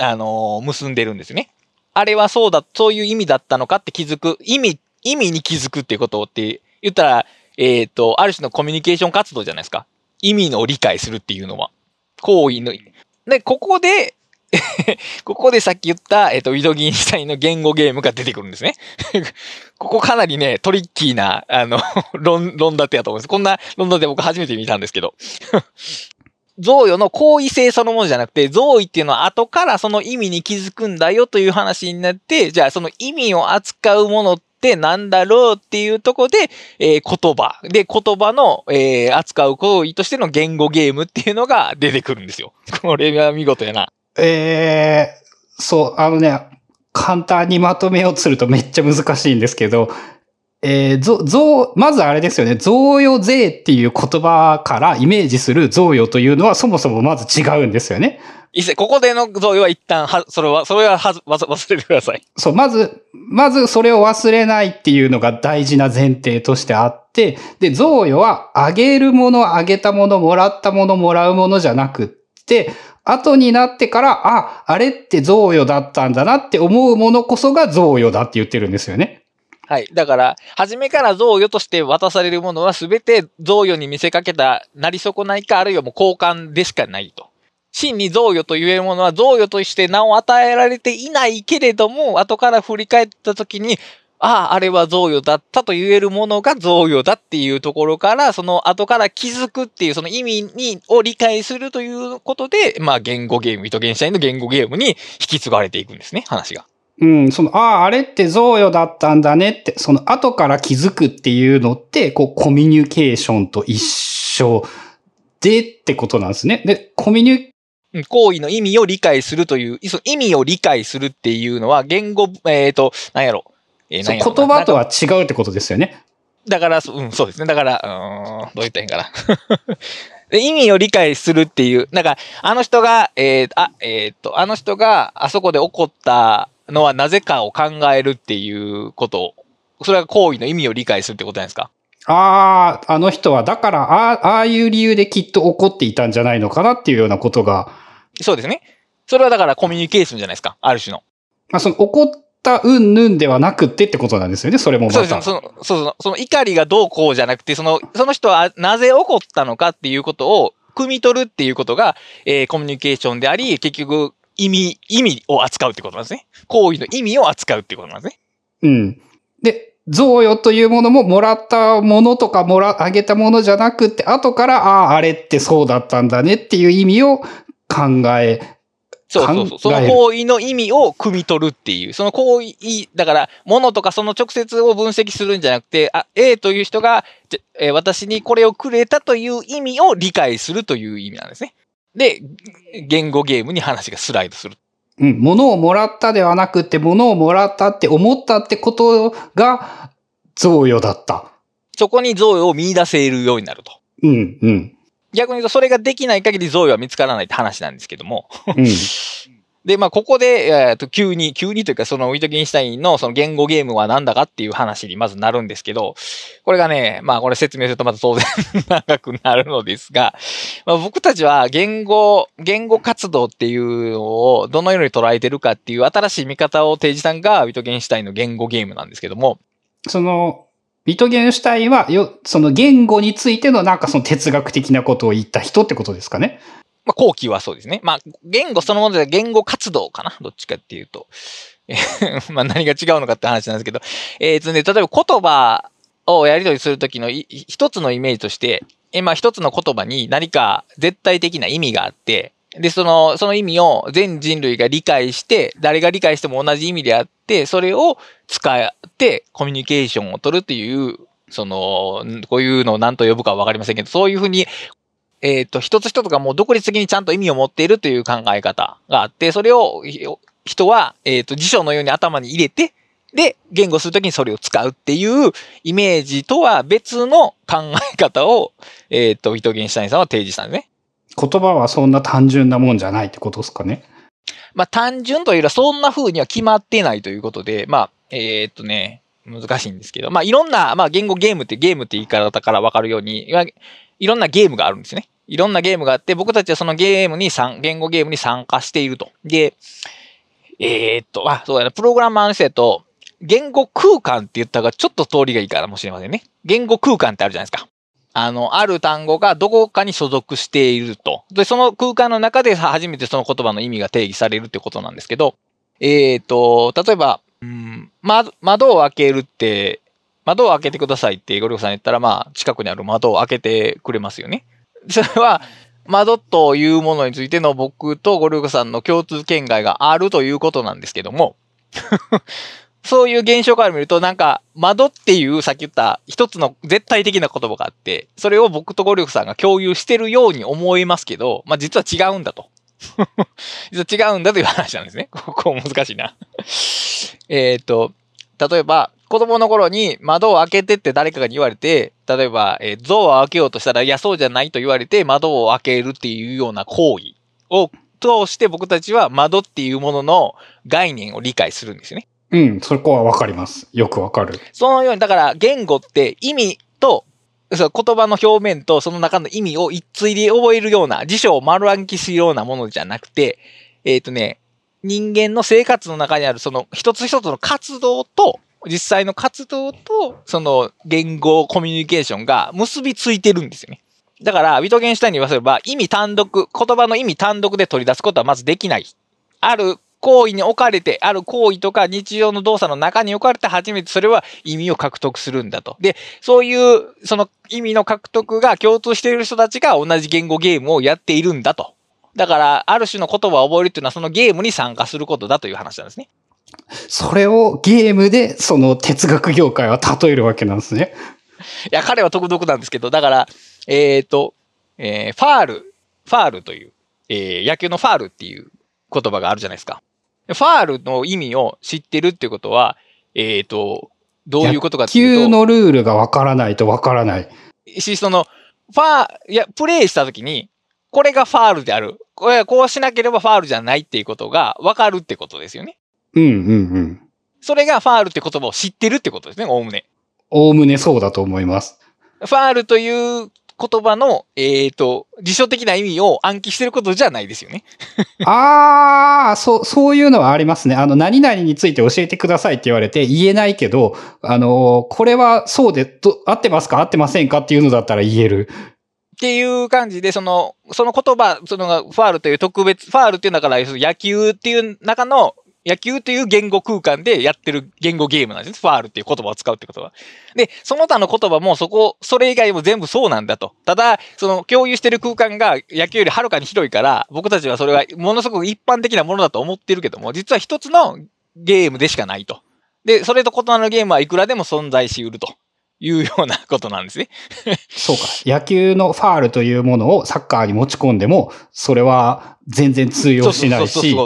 あの結んでるんですね。あれはそうだ、そういう意味だったのかって気づく、意味、意味に気づくっていうことって言ったら、えっ、と、ある種のコミュニケーション活動じゃないですか。意味の理解するっていうのは。行為の。で、ここで、ここでさっき言った、えっ、と、ウィドギンシュタインの言語ゲームが出てくるんですね。ここかなりね、トリッキーな、あの、論、論立てやと思うんです。こんな論立て僕初めて見たんですけど。贈与の行為性そのものじゃなくて、贈与っていうのは後からその意味に気づくんだよという話になって、じゃあその意味を扱うものってなんだろうっていうところで、えー言葉。で、言葉の、えー扱う行為としての言語ゲームっていうのが出てくるんですよ。これは見事やな。えー、そう、あのね、簡単にまとめようとするとめっちゃ難しいんですけど、えー、ぞ、ぞ、まずあれですよね、贈与税っていう言葉からイメージする贈与というのはそもそもまず違うんですよね。一切、ここでの贈与は一旦は、それは、それはは忘れてください。そう、まず、まずそれを忘れないっていうのが大事な前提としてあって、で、贈与はあげるもの、あげたもの、もらったもの、もらうものじゃなくって、後になってから、あ、あれって贈与だったんだなって思うものこそが贈与だって言ってるんですよね。はい。だから、初めから贈与として渡されるものは全て贈与に見せかけたなり損ないか、あるいはもう交換でしかないと。真に贈与と言えるものは贈与として名を与えられていないけれども、後から振り返った時に、ああ、あれは贈与だったと言えるものが贈与だっていうところから、その後から気づくっていう、その意味に、を理解するということで、まあ言語ゲーム、糸原社員の言語ゲームに引き継がれていくんですね、話が。うん、その、ああ、あれって贈与だったんだねって、その後から気づくっていうのって、こう、コミュニケーションと一緒でってことなんですね。で、コミュニ、うん行為の意味を理解するという、その意味を理解するっていうのは、言語、えっ、と、なんやろ。え言葉とは違うってことですよね。だから、そうん、そうですね。だから、うーん、どう言ったらいいんかな。で意味を理解するっていう、なんか、あの人が、えーあ、えっ、と、あの人があそこで起こったのはなぜかを考えるっていうことそれが行為の意味を理解するってことじゃないですか。ああ、あの人は、だから、ああ、ああいう理由できっと怒っていたんじゃないのかなっていうようなことが、そうですね。それはだからコミュニケーションじゃないですか。ある種の。まあ、その怒ったうんぬんではなくってってことなんですよね、それもまた。そうですの、そうそう、その怒りがどうこうじゃなくて、その、その人はなぜ怒ったのかっていうことを、汲み取るっていうことが、えーコミュニケーションであり、結局、意味、意味を扱うってことなんですね。行為の意味を扱うってことなんですね。うん。で、贈与というものももらったものとかもら、あげたものじゃなくって、後から、ああ、あれってそうだったんだねっていう意味を考えそうそうそう。その行為の意味を汲み取るっていう。その行為、だから、物とかその直接を分析するんじゃなくて、あ、A という人が、えー、私にこれをくれたという意味を理解するという意味なんですね。で、言語ゲームに話がスライドする。うん、物をもらったではなくて、物をもらったって思ったってことが、贈与だった。そこに贈与を見出せるようになると。うん、うん。逆に言うと、それができない限り贈与は見つからないって話なんですけども。うん、で、まあ、ここで、えっと、急に、急にというか、そのウィトゲンシュタインのその言語ゲームは何だかっていう話にまずなるんですけど、これがね、まあ、これ説明するとまた当然長くなるのですが、まあ、僕たちは言語、言語活動っていうのをどのように捉えてるかっていう新しい見方を提示したのがウィトゲンシュタインの言語ゲームなんですけども、その、ビトゲンシュタインは、よ、その言語についてのなんかその哲学的なことを言った人ってことですかね。まあ、後期はそうですね。まあ、言語そのもので言語活動かなどっちかっていうと。まあ、何が違うのかって話なんですけど。えっ、ー、とね、例えば言葉をやり取りするときの一つのイメージとして、え、まあ、一つの言葉に何か絶対的な意味があって、で、その、その意味を全人類が理解して、誰が理解しても同じ意味であって、それを使ってコミュニケーションを取るっていう、その、こういうのを何と呼ぶかわかりませんけど、そういうふうに、えっ、ー、と、一つ一つがもう独立的にちゃんと意味を持っているという考え方があって、それを人は、えっ、ー、と、辞書のように頭に入れて、で、言語するときにそれを使うっていうイメージとは別の考え方を、えっ、ー、と、伊藤源シュタインさんは提示したんですね。言葉はそんな単純なもんじゃないってことですかね。まあ単純というよりはそんな風には決まってないということで、まあ、えー、っとね、難しいんですけど、まあいろんな、まあ言語ゲームってゲームって言い方からわかるように、いろんなゲームがあるんですね。いろんなゲームがあって、僕たちはそのゲームに参、言語ゲームに参加していると。で、えー、っと、あ、そうやな、プログラマーの人と、言語空間って言ったがちょっと通りがいいかもしれませんね。言語空間ってあるじゃないですか。あの、ある単語がどこかに所属していると。で、その空間の中で初めてその言葉の意味が定義されるってことなんですけど、えっ、と、例えば、ま、窓を開けるって、窓を開けてくださいってゴルフさん言ったら、まあ、近くにある窓を開けてくれますよね。それは、窓というものについての僕とゴルフさんの共通見解があるということなんですけども そういう現象から見ると、なんか、窓っていうさっき言った一つの絶対的な言葉があって、それを僕とゴリフさんが共有してるように思いますけど、まあ実は違うんだと。実は違うんだという話なんですね。ここ難しいな。えっと、例えば、子供の頃に窓を開けてって誰かが言われて、例えば、えー、像を開けようとしたら、いや、そうじゃないと言われて、窓を開けるっていうような行為を通して僕たちは窓っていうものの概念を理解するんですよね。うん、そこはわかります。よくわかる。そのように、だから言語って意味と、言葉の表面とその中の意味を一対で覚えるような、辞書を丸暗記するようなものじゃなくて、えっ、ー、とね、人間の生活の中にあるその一つ一つの活動と、実際の活動と、その言語コミュニケーションが結びついてるんですよね。だから、ウィトゲンシュタインに言わせれば、意味単独、言葉の意味単独で取り出すことはまずできない。ある行為に置かれて、ある行為とか日常の動作の中に置かれて初めてそれは意味を獲得するんだと。で、そういう、その意味の獲得が共通している人たちが同じ言語ゲームをやっているんだと。だから、ある種の言葉を覚えるっていうのはそのゲームに参加することだという話なんですね。それをゲームでその哲学業界は例えるわけなんですね。いや、彼は独特なんですけど、だから、えっ、ー、と、えー、ファール、ファールという、えー、野球のファールっていう言葉があるじゃないですか。ファールの意味を知ってるってことは、えっ、ー、と、どういうことかっていうと。野球のルールがわからないとわからない。し、その、ファー、いや、プレイしたときに、これがファールである。これ、こうしなければファールじゃないっていうことがわかるってことですよね。うんうんうん。それがファールって言葉を知ってるってことですね、おおむね。おおむねそうだと思います。ファールという言葉の、えっ、ー、と、辞書的な意味を暗記してることじゃないですよね。ああ、そう、そういうのはありますね。あの、何々について教えてくださいって言われて言えないけど、あの、これはそうで、と合ってますか？合ってませんか？っていうのだったら言える。っていう感じで、その、その言葉、そのファールという特別、ファールっていうのだから、野球っていう中の野球という言語空間でやってる言語ゲームなんですね。ファールっていう言葉を使うってことは。で、その他の言葉もそこ、それ以外も全部そうなんだと。ただ、その共有してる空間が野球よりはるかに広いから、僕たちはそれがものすごく一般的なものだと思ってるけども、実は一つのゲームでしかないと。で、それと異なるゲームはいくらでも存在しうるというようなことなんですね。そうか。野球のファールというものをサッカーに持ち込んでも、それは全然通用しないし、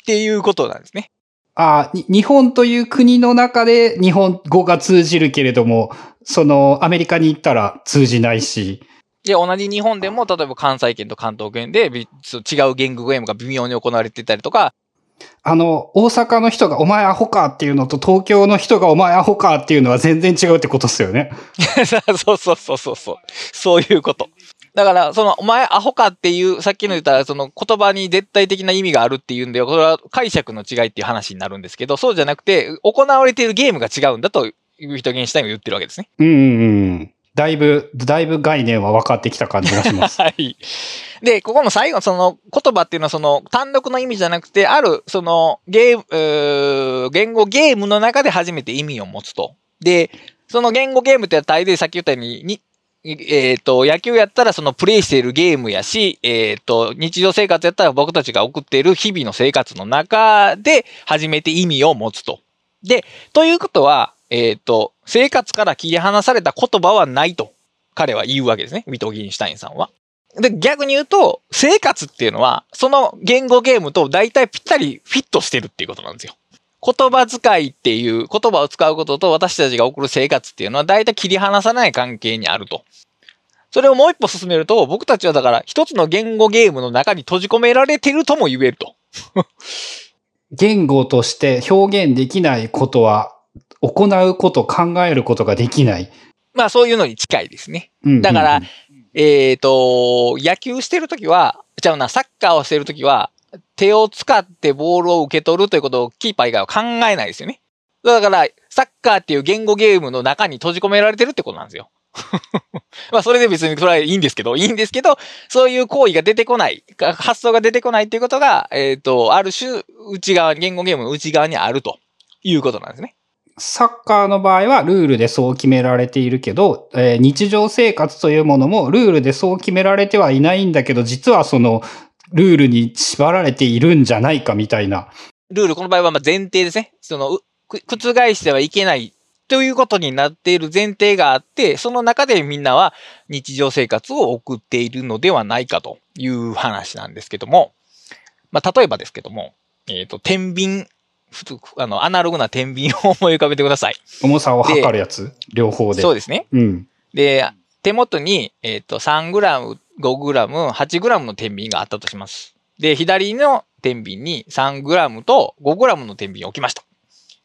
っていうことなんですね。あに日本という国の中で日本語が通じるけれども、そのアメリカに行ったら通じないし、で、同じ日本でも、例えば関西圏と関東圏で違う言語ゲームが微妙に行われてたりとか、あの、大阪の人がお前アホかっていうのと東京の人がお前アホかっていうのは全然違うってことですよね。そうそうそうそうそう。そういうこと。だから、その、お前アホかっていう、さっきの言ったら、その言葉に絶対的な意味があるっていうんで、これは解釈の違いっていう話になるんですけど、そうじゃなくて、行われているゲームが違うんだという人ゲンシュタインが言ってるわけですね。うんうんうん。だいぶ、だいぶ概念は分かってきた感じがします。はい。で、ここの最後、その言葉っていうのはその単独の意味じゃなくて、ある、そのゲーム、言語ゲームの中で初めて意味を持つと。で、その言語ゲームって大抵さっき言ったように、にえっ、と、野球やったらそのプレイしているゲームやし、えっ、と、日常生活やったら僕たちが送っている日々の生活の中で初めて意味を持つと。で、ということは、えっ、と、生活から切り離された言葉はないと彼は言うわけですね。ウィトギンシュタインさんは。で、逆に言うと、生活っていうのは、その言語ゲームと大体ぴったりフィットしてるっていうことなんですよ。言葉遣いっていう言葉を使うことと私たちが送る生活っていうのは大体切り離さない関係にあると。それをもう一歩進めると、僕たちはだから一つの言語ゲームの中に閉じ込められてるとも言えると。言語として表現できないことは、行うこと、考えることができない。まあそういうのに近いですね。うんうんうんだから、えっ、と、野球してるときは、ちゃうな、サッカーをしてるときは、手を使ってボールを受け取るということをキーパー以外は考えないですよね。だから、サッカーっていう言語ゲームの中に閉じ込められてるってことなんですよ。まあ、それで別にそれはいいんですけど、いいんですけど、そういう行為が出てこない、発想が出てこないっていうことが、えっ、と、ある種、内側、言語ゲームの内側にあるということなんですね。サッカーの場合はルールでそう決められているけど、えー日常生活というものもルールでそう決められてはいないんだけど、実はそのルールに縛られているんじゃないかみたいな。ルール、この場合はまあ前提ですね。その、うく覆してはいけないということになっている前提があって、その中でみんなは日常生活を送っているのではないかという話なんですけども、まあ、例えばですけども、えっ、と、天秤、普通、あの、アナログな天秤を思い浮かべてください。重さを測るやつ？両方で。そうですね。うん。で、手元に、えっ、と、3グラム、5グラム、8グラムの天秤があったとします。で、左の天秤に3グラムと5グラムの天秤を置きました。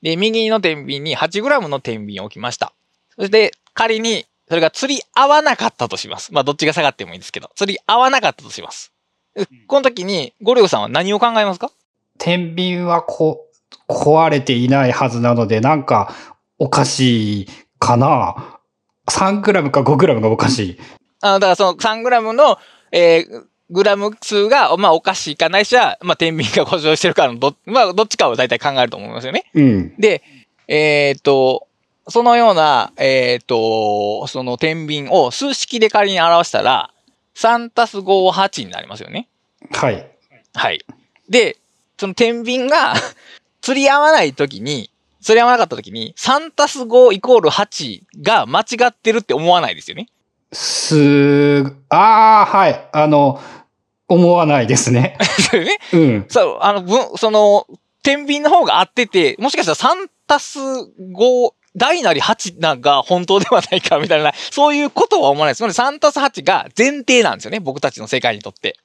で、右の天秤に8グラムの天秤を置きました。そして、仮に、それが釣り合わなかったとします。まあ、どっちが下がってもいいんですけど、釣り合わなかったとします。でこの時に、ゴリゴさんは何を考えますか？天秤はこ、壊れていないはずなので、なんかおかしいかな ?3 グラムか5グラムがおかしい。あのだからその3グラムの、えーグラム数が、まあ、おかしいかないしは、まあ、天秤が故障してるからのど、まあ、どっちかを大体考えると思いますよね。うん。で、えっ、と、そのような、えっ、と、その天秤を数式で仮に表したら、3たす5は8になりますよね。はい。はい。で、その天秤が釣り合わないときに、釣り合わなかったときに、3たす5イコール8が間違ってるって思わないですよね。す、ああ、はい。あの、思わないですね。ね。うん。そう、あの、分、その、天秤の方が合ってて、もしかしたら3たす5、大なり8なんか本当ではないかみたいな、そういうことは思わないです。つまり3たす8が前提なんですよね。僕たちの世界にとって。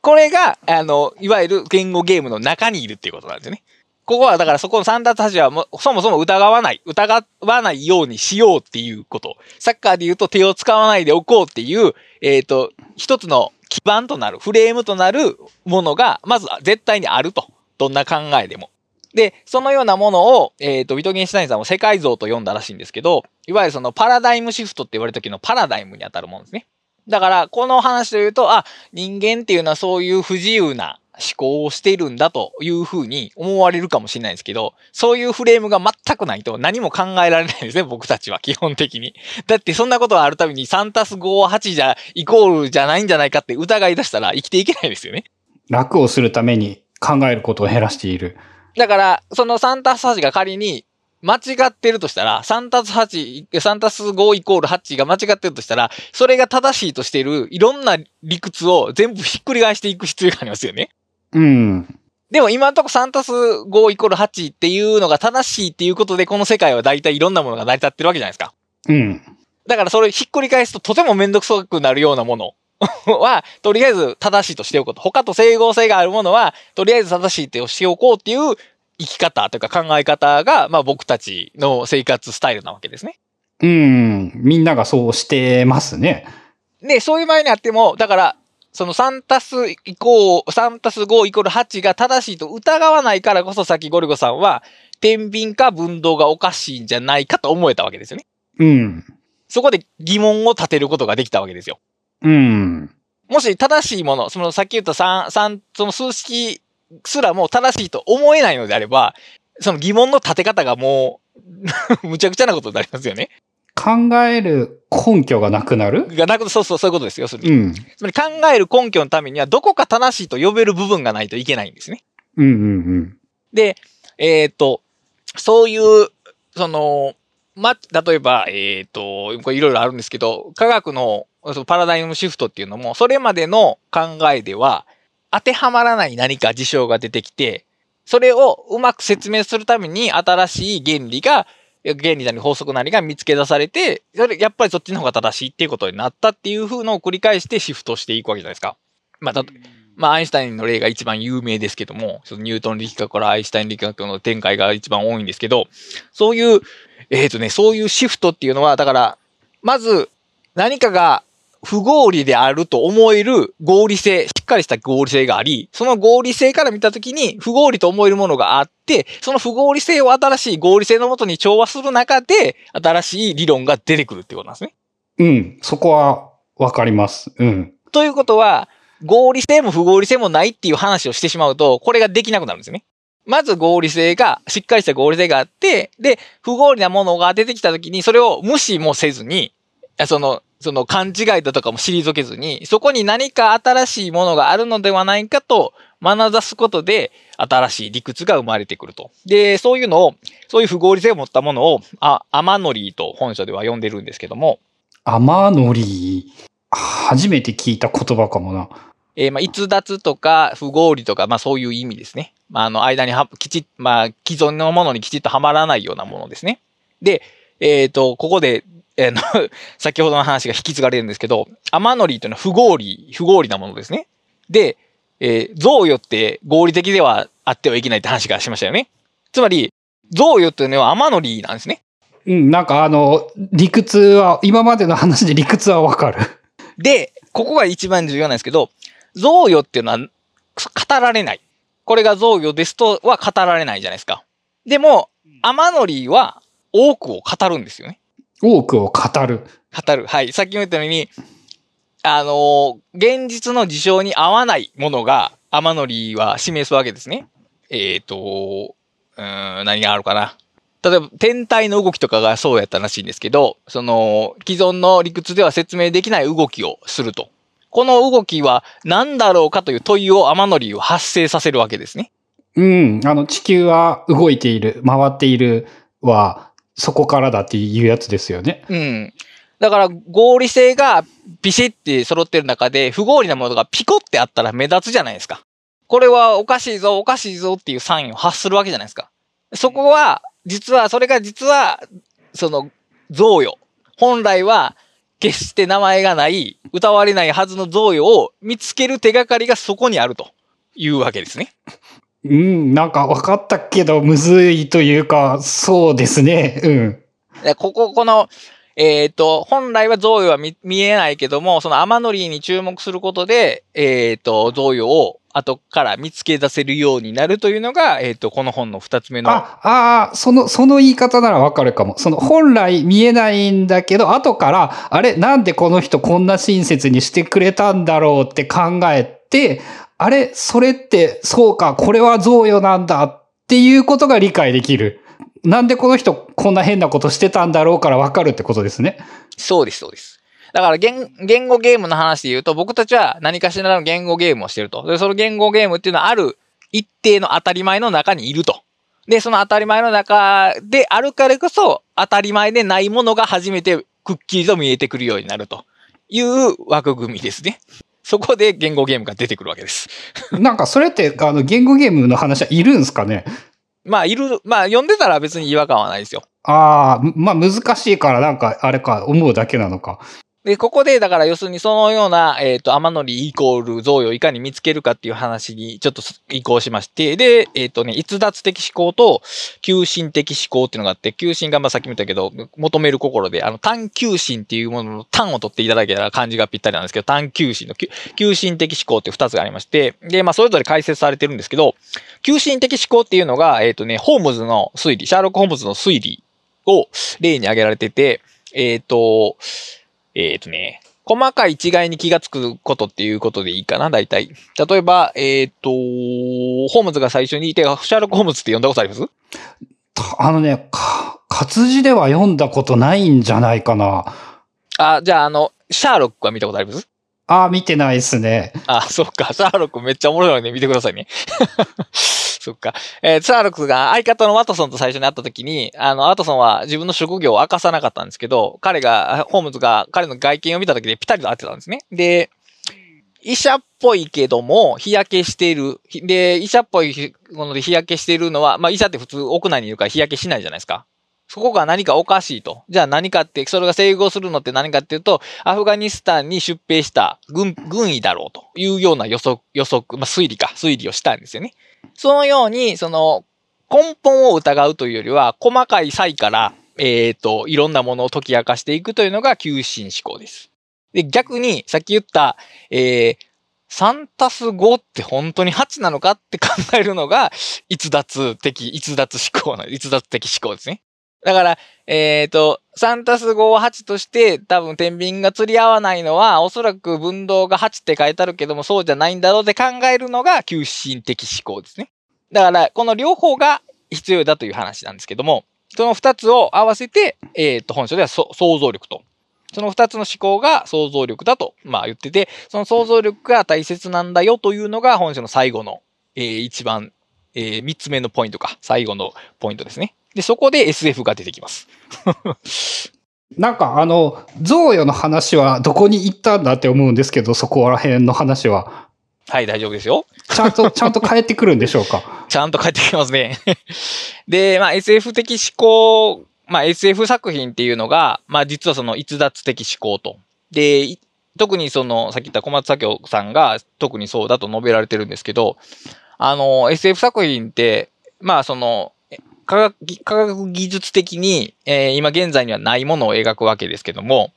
これが、あの、いわゆる言語ゲームの中にいるっていうことなんですよね。ここは、だからそこの3たす8はもうそもそも疑わない、疑わないようにしようっていうこと。サッカーで言うと手を使わないでおこうっていう、えっ、と、一つの基盤となる、フレームとなるものが、まず絶対にあると。どんな考えでも。で、そのようなものを、えっ、と、ウィトゲンシュタインさんも世界像と呼んだらしいんですけど、いわゆるそのパラダイムシフトって言われる時のパラダイムに当たるものですね。だから、この話で言うと、あ、人間っていうのはそういう不自由な、思考をしているんだというふうに思われるかもしれないですけど、そういうフレームが全くないと何も考えられないですね、僕たちは、基本的に。だってそんなことがあるたびに3たす5は8じゃ、イコールじゃないんじゃないかって疑い出したら生きていけないですよね。楽をするために考えることを減らしている。だから、その3たす8が仮に間違ってるとしたら、3たす8、3たす5イコール8が間違ってるとしたら、それが正しいとしているいろんな理屈を全部ひっくり返していく必要がありますよね。うん。でも今のところ3たす5イコール8っていうのが正しいっていうことで、この世界は大体いろんなものが成り立ってるわけじゃないですか。うん。だからそれひっくり返すととてもめんどくさくなるようなもの は、とりあえず正しいとしておこうと。他と整合性があるものは、とりあえず正しいとしておこうっていう生き方というか考え方が、まあ僕たちの生活スタイルなわけですね。うん。みんながそうしてますね。で、そういう場合にあっても、だから、その3たす以降、3たす5イコール8が正しいと疑わないからこそさっきゴリゴさんは、天秤か分動がおかしいんじゃないかと思えたわけですよね。うん。そこで疑問を立てることができたわけですよ。うん。もし正しいもの、そのさっき言った3、三その数式すらも正しいと思えないのであれば、その疑問の立て方がもう、むちゃくちゃなことになりますよね。考える根拠がなくなる？がなく、そうそう、そういうことですよ。要するに。うん。つまり考える根拠のためには、どこか正しいと呼べる部分がないといけないんですね。うんうんで、えっ、と、そういう、その、ま、例えば、えっ、と、これいろいろあるんですけど、科学のパラダイムシフトっていうのも、それまでの考えでは、当てはまらない何か事象が出てきて、それをうまく説明するために新しい原理が、原理なり法則なりが見つけ出されて、それ、やっぱりそっちの方が正しいっていうことになったっていう風のを繰り返してシフトしていくわけじゃないですか。まあ、たまあ、アインシュタインの例が一番有名ですけども、そのニュートン力学からアインシュタイン力学の展開が一番多いんですけど、そういう、えっ、とね、そういうシフトっていうのは、だから、まず、何かが不合理であると思える合理性、しっかりした合理性があり、その合理性から見たときに不合理と思えるものがあって、その不合理性を新しい合理性のもとに調和する中で、新しい理論が出てくるってことなんですね。うん。うん。そこはわかります。うん。ということは、合理性も不合理性もないっていう話をしてしまうと、これができなくなるんですよね。まず合理性が、しっかりした合理性があって、で、不合理なものが出てきたときに、それを無視もせずに、あその、その勘違いだとかも退けずに、そこに何か新しいものがあるのではないかと学ざすことで、新しい理屈が生まれてくると。で、そういうのを、そういう不合理性を持ったものを、あ、アマノリーと本書では呼んでるんですけども、アマノリー。初めて聞いた言葉かもな。えーまあ、逸脱とか不合理とか、まあそういう意味ですね。まあ、あの、間には、きちっ、まあ、既存のものにきちっとはまらないようなものですね。で、えっ、と、ここで、えーの、先ほどの話が引き継がれるんですけど、アマノリーというのは不合理、不合理なものですね。で、えー、贈与って合理的ではあってはいけないって話がしましたよね。つまり、贈与っていうのはアマノリーなんですね。うん、なんかあの、理屈は、今までの話で理屈はわかる。で、ここが一番重要なんですけど、贈与っていうのは語られない。これが贈与ですとは語られないじゃないですか。でも、アマノリーは多くを語るんですよね。多くを語る。語る。はい。さっきも言ったように、あのー現実の事象に合わないものがアマノリーは示すわけですね。えっ、と、うーん、何があるかな。例えば、天体の動きとかがそうやったらしいんですけど、その、既存の理屈では説明できない動きをすると。この動きは何だろうかという問いをアマノリーを発生させるわけですね。うん、あの、地球は動いている、回っているは、そこからだっていうやつですよね。うん。だから合理性がビシッて揃ってる中で不合理なものがピコってあったら目立つじゃないですか。これはおかしいぞ、おかしいぞっていうサインを発するわけじゃないですか。そこは、実は、それが実は、その、贈与。本来は、決して名前がない、歌われないはずの贈与を見つける手がかりがそこにあるというわけですね。うん、なんか分かったけど、むずいというか、そうですね。うん。でここ、この、えっ、と、本来は贈与は見見えないけども、そのアマノリーに注目することで、えっ、と、贈与を後から見つけ出せるようになるというのが、えっ、と、この本の二つ目の。あ、ああ、その、その言い方ならわかるかも。その、本来見えないんだけど、後から、あれ、なんでこの人こんな親切にしてくれたんだろうって考えて、あれ、それって、そうか、これは贈与なんだっていうことが理解できる。なんでこの人こんな変なことしてたんだろうからわかるってことですね。そうです、そうです。だから言、言語ゲームの話で言うと、僕たちは何かしらの言語ゲームをしてると。で、その言語ゲームっていうのはある一定の当たり前の中にいると。で、その当たり前の中であるからこそ、当たり前でないものが初めてくっきりと見えてくるようになるという枠組みですね。そこで言語ゲームが出てくるわけです。なんかそれって、あの、言語ゲームの話はいるんすかね？まあ、いる、まあ、読んでたら別に違和感はないですよ。ああ、まあ難しいからなんか、あれか、思うだけなのか。で、ここで、だから要するにそのような、えっ、と、天のりイコール贈与をいかに見つけるかっていう話にちょっと移行しまして、で、えっ、とね、逸脱的思考と求心的思考っていうのがあって、求心がまあさっきも言ったけど、求める心で、あの、探求心っていうものの単を取っていただけたら漢字がぴったりなんですけど、探求心の求求心的思考って二つがありまして、で、まあそれぞれ解説されてるんですけど、求心的思考っていうのが、えっ、とね、ホームズの推理、シャーロック・ホームズの推理を例に挙げられてて、えっ、と、えっ、とね、細かい違いに気がつくことっていうことでいいかな、大体。例えば、えっ、と、ホームズが最初にいて、シャーロック・ホームズって読んだことあります？あのね、か活字では読んだことないんじゃないかな。あ、じゃあ、あの、シャーロックは見たことあります？ああ、見てないですね。あ、そっか。シャーロックめっちゃおもろいので見てくださいね。そっか。えーシャーロックが相方のワトソンと最初に会った時に、あの、ワトソンは自分の職業を明かさなかったんですけど、彼が、ホームズが彼の外見を見た時でピタリと合ってたんですね。で、医者っぽいけども、日焼けしている。で、医者っぽいもので日焼けしているのは、まあ医者って普通屋内にいるから日焼けしないじゃないですか。そこが何かおかしいと。じゃあ何かって、それが整合するのって何かっていうと、アフガニスタンに出兵した軍、軍医だろうというような予測、予測、まあ推理か、推理をしたんですよね。そのように、その、根本を疑うというよりは、細かい際から、えっ、と、いろんなものを解き明かしていくというのが求心思考です。で、逆に、さっき言った、えー、3たす5って本当に8なのかって考えるのが、逸脱的、逸脱思考の、逸脱的思考ですね。だから、えっ、と、3たす5を8として、多分天秤が釣り合わないのは、おそらく分動が8って書いてあるけども、そうじゃないんだろうって考えるのが、求心的思考ですね。だから、この両方が必要だという話なんですけども、その2つを合わせて、えっ、と、本書では想像力と。その2つの思考が想像力だと、まあ言ってて、その想像力が大切なんだよというのが本書の最後の、えー一番、えー三つ目のポイントか、最後のポイントですね。で、そこで SF が出てきます。なんかあの、贈与の話はどこに行ったんだって思うんですけど、そこら辺の話は。はい、大丈夫ですよ。ちゃんと、ちゃんと帰ってくるんでしょうか？ちゃんと帰ってきますね。で、まあ SF 的思考、まあ SF 作品っていうのが、まあ実はその逸脱的思考と。で、い特にその、さっき言った小松左京さんが特にそうだと述べられてるんですけど、あの、SF 作品って、まあその、科学技科学技術的に、えー今現在にはないものを描くわけですけども、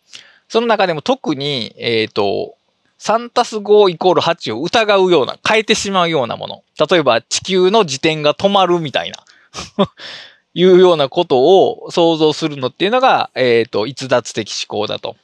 その中でも特に、えっ、と、3たす5イコール8を疑うような、変えてしまうようなもの。例えば地球の自転が止まるみたいな、いうようなことを想像するのっていうのが、えっ、と、逸脱的思考だと。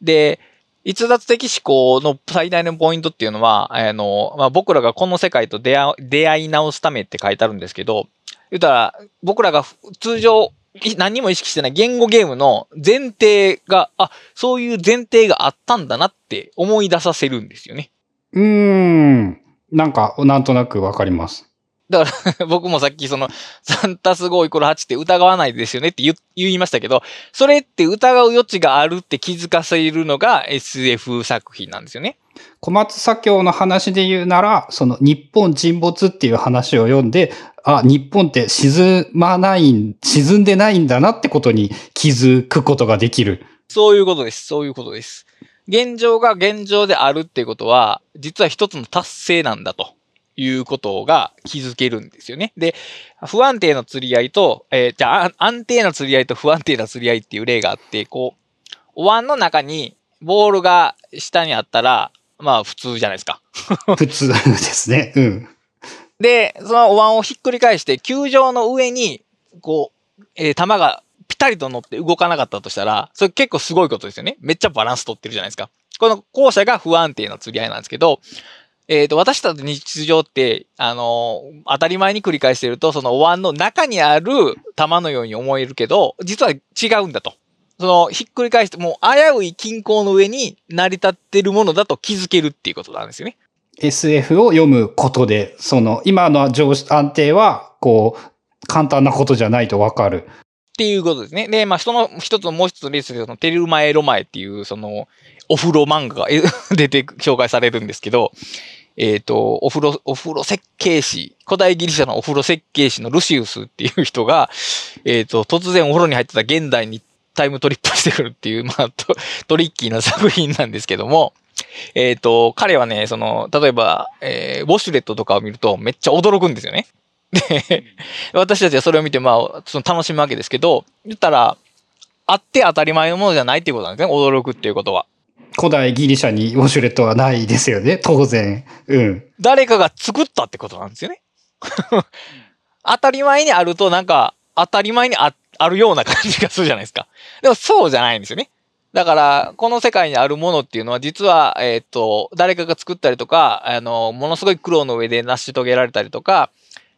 で、逸脱的思考の最大のポイントっていうのは、あの、まあ、僕らがこの世界と出会出会い直すためって書いてあるんですけど、言ったら、僕らが通常、何も意識してない言語ゲームの前提が、あ、そういう前提があったんだなって思い出させるんですよね。うーん。なんか、なんとなくわかります。だから、僕もさっきその、3たす5イコール8って疑わないですよねって言言いましたけど、それって疑う余地があるって気づかせるのが SF 作品なんですよね。小松左京の話で言うなら、その日本沈没っていう話を読んで、あ、日本って沈まないん、沈んでないんだなってことに気づくことができる。そういうことです。そういうことです。現状が現状であるっていうことは、実は一つの達成なんだということが気づけるんですよね。で、不安定な釣り合いと、えーじゃあ、あ安定な釣り合いと不安定な釣り合いっていう例があって、こう、お椀の中にボールが下にあったら、まあ普通じゃないですか。普通ですね。うん。で、そのお椀をひっくり返して、球場の上に、こう、えー球がピタリと乗って動かなかったとしたら、それ結構すごいことですよね。めっちゃバランス取ってるじゃないですか。この後者が不安定な釣り合いなんですけど、えっ、と、私たちの日常って、あの、当たり前に繰り返してると、そのお椀の中にある玉のように思えるけど、実は違うんだと。その、ひっくり返して、もう危うい均衡の上に成り立ってるものだと気づけるっていうことなんですよね。SF を読むことで、その、今の上安定は、こう、簡単なことじゃないとわかる。っていうことですね。で、まあ、その一つのもう一つの例として、そのテルマエロマエっていう、その、お風呂漫画がえ 出て、紹介されるんですけど、えっ、と、お風呂、お風呂設計士、古代ギリシャのお風呂設計士のルシウスっていう人が、えっ、と、突然お風呂に入ってた現代にタイムトリップしてくるっていう、まあ、トトリッキーな作品なんですけども、えっ、と、彼はね、その、例えば、えーウォシュレットとかを見るとめっちゃ驚くんですよね。で、私たちはそれを見て、まあ、その楽しむわけですけど、言ったら、あって当たり前のものじゃないっていうことなんですね。驚くっていうことは。古代ギリシャにウォシュレットはないですよね、当然。うん。誰かが作ったってことなんですよね。当たり前にあるとなんか当たり前にああるような感じがするじゃないですか。でもそうじゃないんですよね。だから、この世界にあるものっていうのは実は、えっ、と、誰かが作ったりとか、あの、ものすごい苦労の上で成し遂げられたりとか、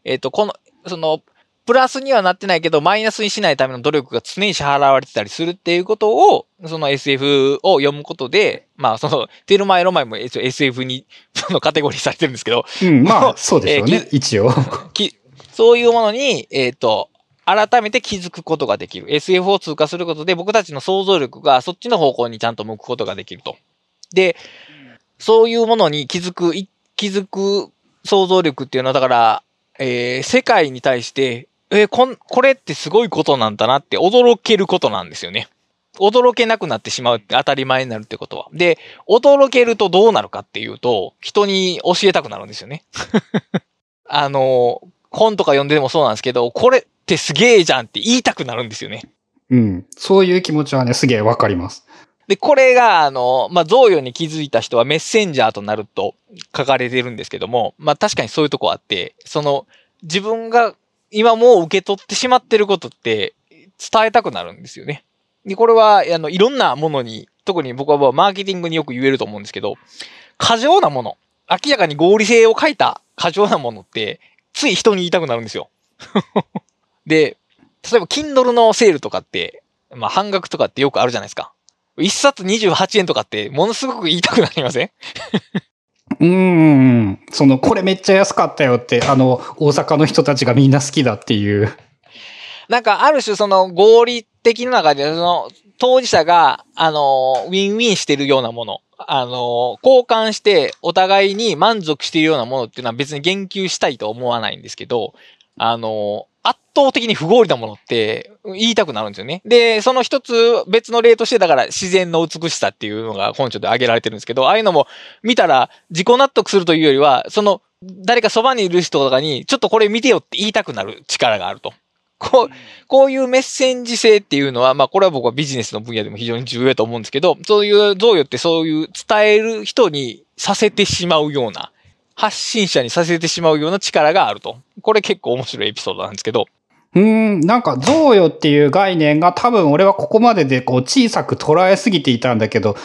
えっ、と、この、その、プラスにはなってないけど、マイナスにしないための努力が常に支払われてたりするっていうことを、その SF を読むことで、まあ、その、テルマエロマエも SF に、そのカテゴリーされてるんですけど、うん、まあ、そうでしょうね、一応。きそういうものに、えっ、と、改めて気づくことができる。SF を通過することで僕たちの想像力がそっちの方向にちゃんと向くことができると。で、そういうものに気づく、い気づく想像力っていうのは、だから、えー世界に対して、えーこん、これってすごいことなんだなって驚けることなんですよね。驚けなくなってしまうって当たり前になるってことは。で、驚けるとどうなるかっていうと、人に教えたくなるんですよね。あの、本とか読んでもそうなんですけど、これってすげえじゃんって言いたくなるんですよね。うん。そういう気持ちはね、すげえわかります。で、これが、あの、まあ、贈与に気づいた人はメッセンジャーとなると書かれてるんですけども、まあ、確かにそういうとこあって、その、自分が今もう受け取ってしまってることって伝えたくなるんですよね。で、これは、あの、いろんなものに、特に僕はマーケティングによく言えると思うんですけど、過剰なもの、明らかに合理性を書いた過剰なものって、つい人に言いたくなるんですよ。で、例えば Kindle のセールとかって、まあ半額とかってよくあるじゃないですか。一冊28円とかってものすごく言いたくなりません？うん。その、これめっちゃ安かったよって、あの、大阪の人たちがみんな好きだっていう。なんかある種その合理的な中で、その当事者が、あの、ウィンウィンしてるようなもの、あの、交換してお互いに満足しているようなものっていうのは別に言及したいと思わないんですけど、あの、圧倒的に不合理なものって言いたくなるんですよね。で、その一つ別の例としてだから自然の美しさっていうのが本書で挙げられてるんですけど、ああいうのも見たら自己納得するというよりは、その誰かそばにいる人とかにちょっとこれ見てよって言いたくなる力があると。こう、こういうメッセンジ性っていうのは、まあこれは僕はビジネスの分野でも非常に重要だと思うんですけど、そういう贈与ってそういう伝える人にさせてしまうような、発信者にさせてしまうような力があると。これ結構面白いエピソードなんですけど、うーん、なんか贈与っていう概念が多分俺はここまででこう小さく捉えすぎていたんだけど、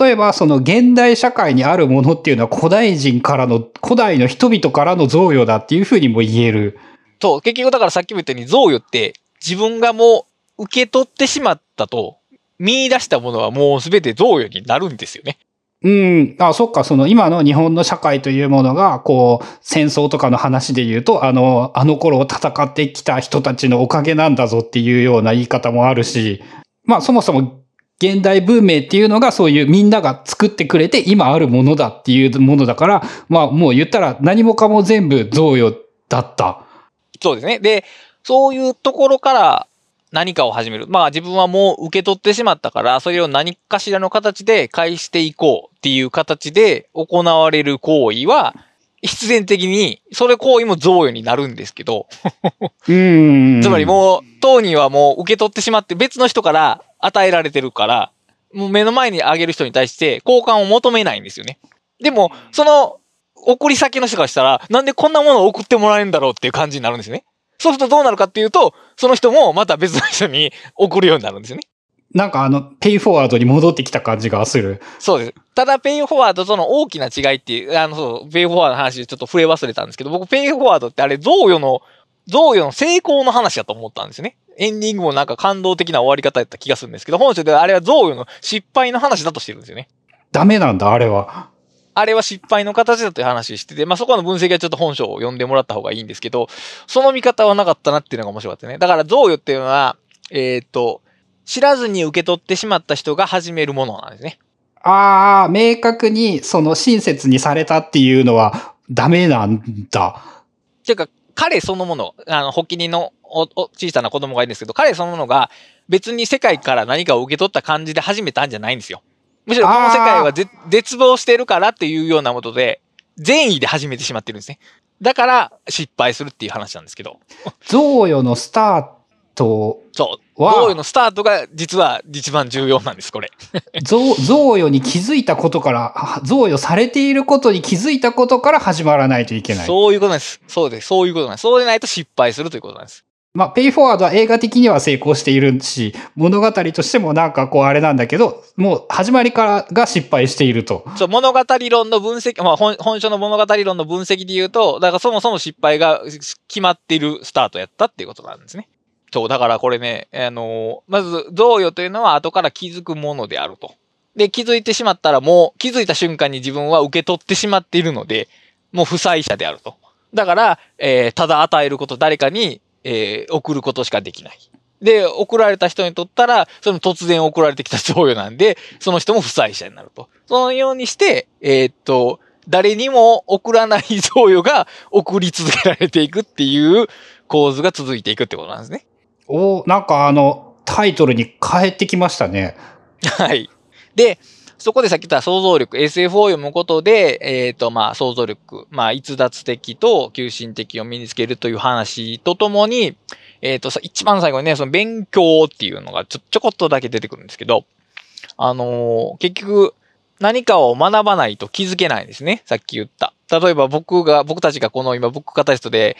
例えばその現代社会にあるものっていうのは古代人からの、古代の人々からの贈与だっていうふうにも言える。そう、結局だからさっきも言ったように贈与って自分がもう受け取ってしまったと見出したものはもうすべて贈与になるんですよね。うん。あ、そっか。その今の日本の社会というものが、こう、戦争とかの話で言うと、あの、あの頃戦ってきた人たちのおかげなんだぞっていうような言い方もあるし、まあそもそも現代文明っていうのがそういうみんなが作ってくれて今あるものだっていうものだから、まあもう言ったら何もかも全部贈与だった。そうですね。で、そういうところから何かを始める。まあ自分はもう受け取ってしまったから、それを何かしらの形で返していこうっていう形で行われる行為は、必然的に、それ行為も贈与になるんですけど、うん。つまりもう、当人はもう受け取ってしまって別の人から与えられてるから、もう目の前にあげる人に対して交換を求めないんですよね。でも、その、送り先の人からしたら、なんでこんなものを送ってもらえるんだろうっていう感じになるんですね。そうするとどうなるかっていうと、その人もまた別の人に送るようになるんですよね。なんかあの、ペイフォワードに戻ってきた感じがする。そうです。ただ、ペイフォワードとの大きな違いっていう、あの、そう、ペイフォワードの話ちょっと触れ忘れたんですけど、僕、ペイフォワードってあれ、贈与の、贈与の成功の話だと思ったんですね。エンディングもなんか感動的な終わり方やった気がするんですけど、本書ではあれは贈与の失敗の話だとしてるんですよね。ダメなんだ、あれは。あれは失敗の形だという話してて、まあ、そこの分析はちょっと本書を読んでもらった方がいいんですけど、その見方はなかったなっていうのが面白かったね。だから贈与っていうのは、えー、っと、知らずに受け取ってしまった人が始めるものなんですね。ああ、明確にその親切にされたっていうのはダメなんだ。ていうか、彼そのもの、あの、発起人の小さな子供がいるんですけど、彼そのものが別に世界から何かを受け取った感じで始めたんじゃないんですよ。むしろこの世界は絶望してるからっていうようなことで、善意で始めてしまってるんですね。だから失敗するっていう話なんですけど。贈与のスタートそう。贈与のスタートが実は一番重要なんです、これ。贈与に気づいたことから、贈与されていることに気づいたことから始まらないといけない。そういうことなんです。そうです。そういうことなんです。そうでないと失敗するということなんです。まあ、ペイフォワードは映画的には成功しているし、物語としてもなんかこうあれなんだけど、もう始まりからが失敗していると。そう、物語論の分析、まあ本、本書の物語論の分析で言うと、だからそもそも失敗が決まっているスタートやったっていうことなんですね。そう、だからこれね、あのまず、贈与というのは後から気づくものであると。で、気づいてしまったらもう、気づいた瞬間に自分は受け取ってしまっているので、もう負債者であると。だから、えー、ただ与えること、誰かに、えー、送ることしかできない。で、送られた人にとったら、その突然送られてきた贈与なんで、その人も負債者になると。そのようにして、えー、っと、誰にも送らない贈与が送り続けられていくっていう構図が続いていくってことなんですね。おなんかあの、タイトルに変えてきましたね。はい。で、そこでさっき言った想像力、SF を読むことで、えっ、ー、と、まあ、想像力、まあ、逸脱的と求心的を身につけるという話とともに、えっ、ー、と、一番最後にね、その勉強っていうのがちょ、ちょこっとだけ出てくるんですけど、あのー、結局、何かを学ばないと気づけないんですね。さっき言った。例えば僕が、僕たちがこの今、僕カタリストで、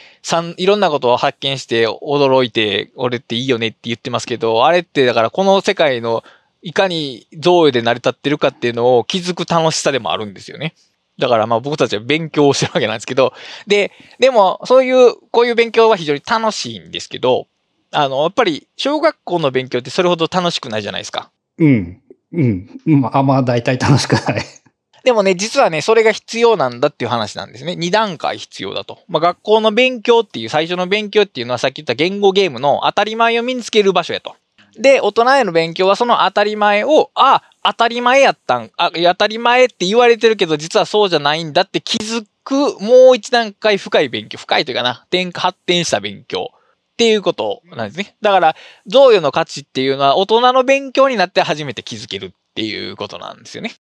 いろんなことを発見して驚いて、俺っていいよねって言ってますけど、あれってだからこの世界のいかに贈与で成り立ってるかっていうのを気づく楽しさでもあるんですよね。だからまあ僕たちは勉強をしてるわけなんですけど、で、でもそういう、こういう勉強は非常に楽しいんですけど、あの、やっぱり小学校の勉強ってそれほど楽しくないじゃないですか。うん。うん。まあ、まあ、大体楽しくない。でもね、実はね、それが必要なんだっていう話なんですね。二段階必要だと。まあ、学校の勉強っていう、最初の勉強っていうのはさっき言った言語ゲームの当たり前を身につける場所やと。で、大人への勉強はその当たり前を、あ、当たり前やったん、あ、当たり前って言われてるけど、実はそうじゃないんだって気づく、もう一段階深い勉強、深いというかな、点発展した勉強っていうことなんですね。だから、贈与の価値っていうのは大人の勉強になって初めて気づけるっていうことなんですよね。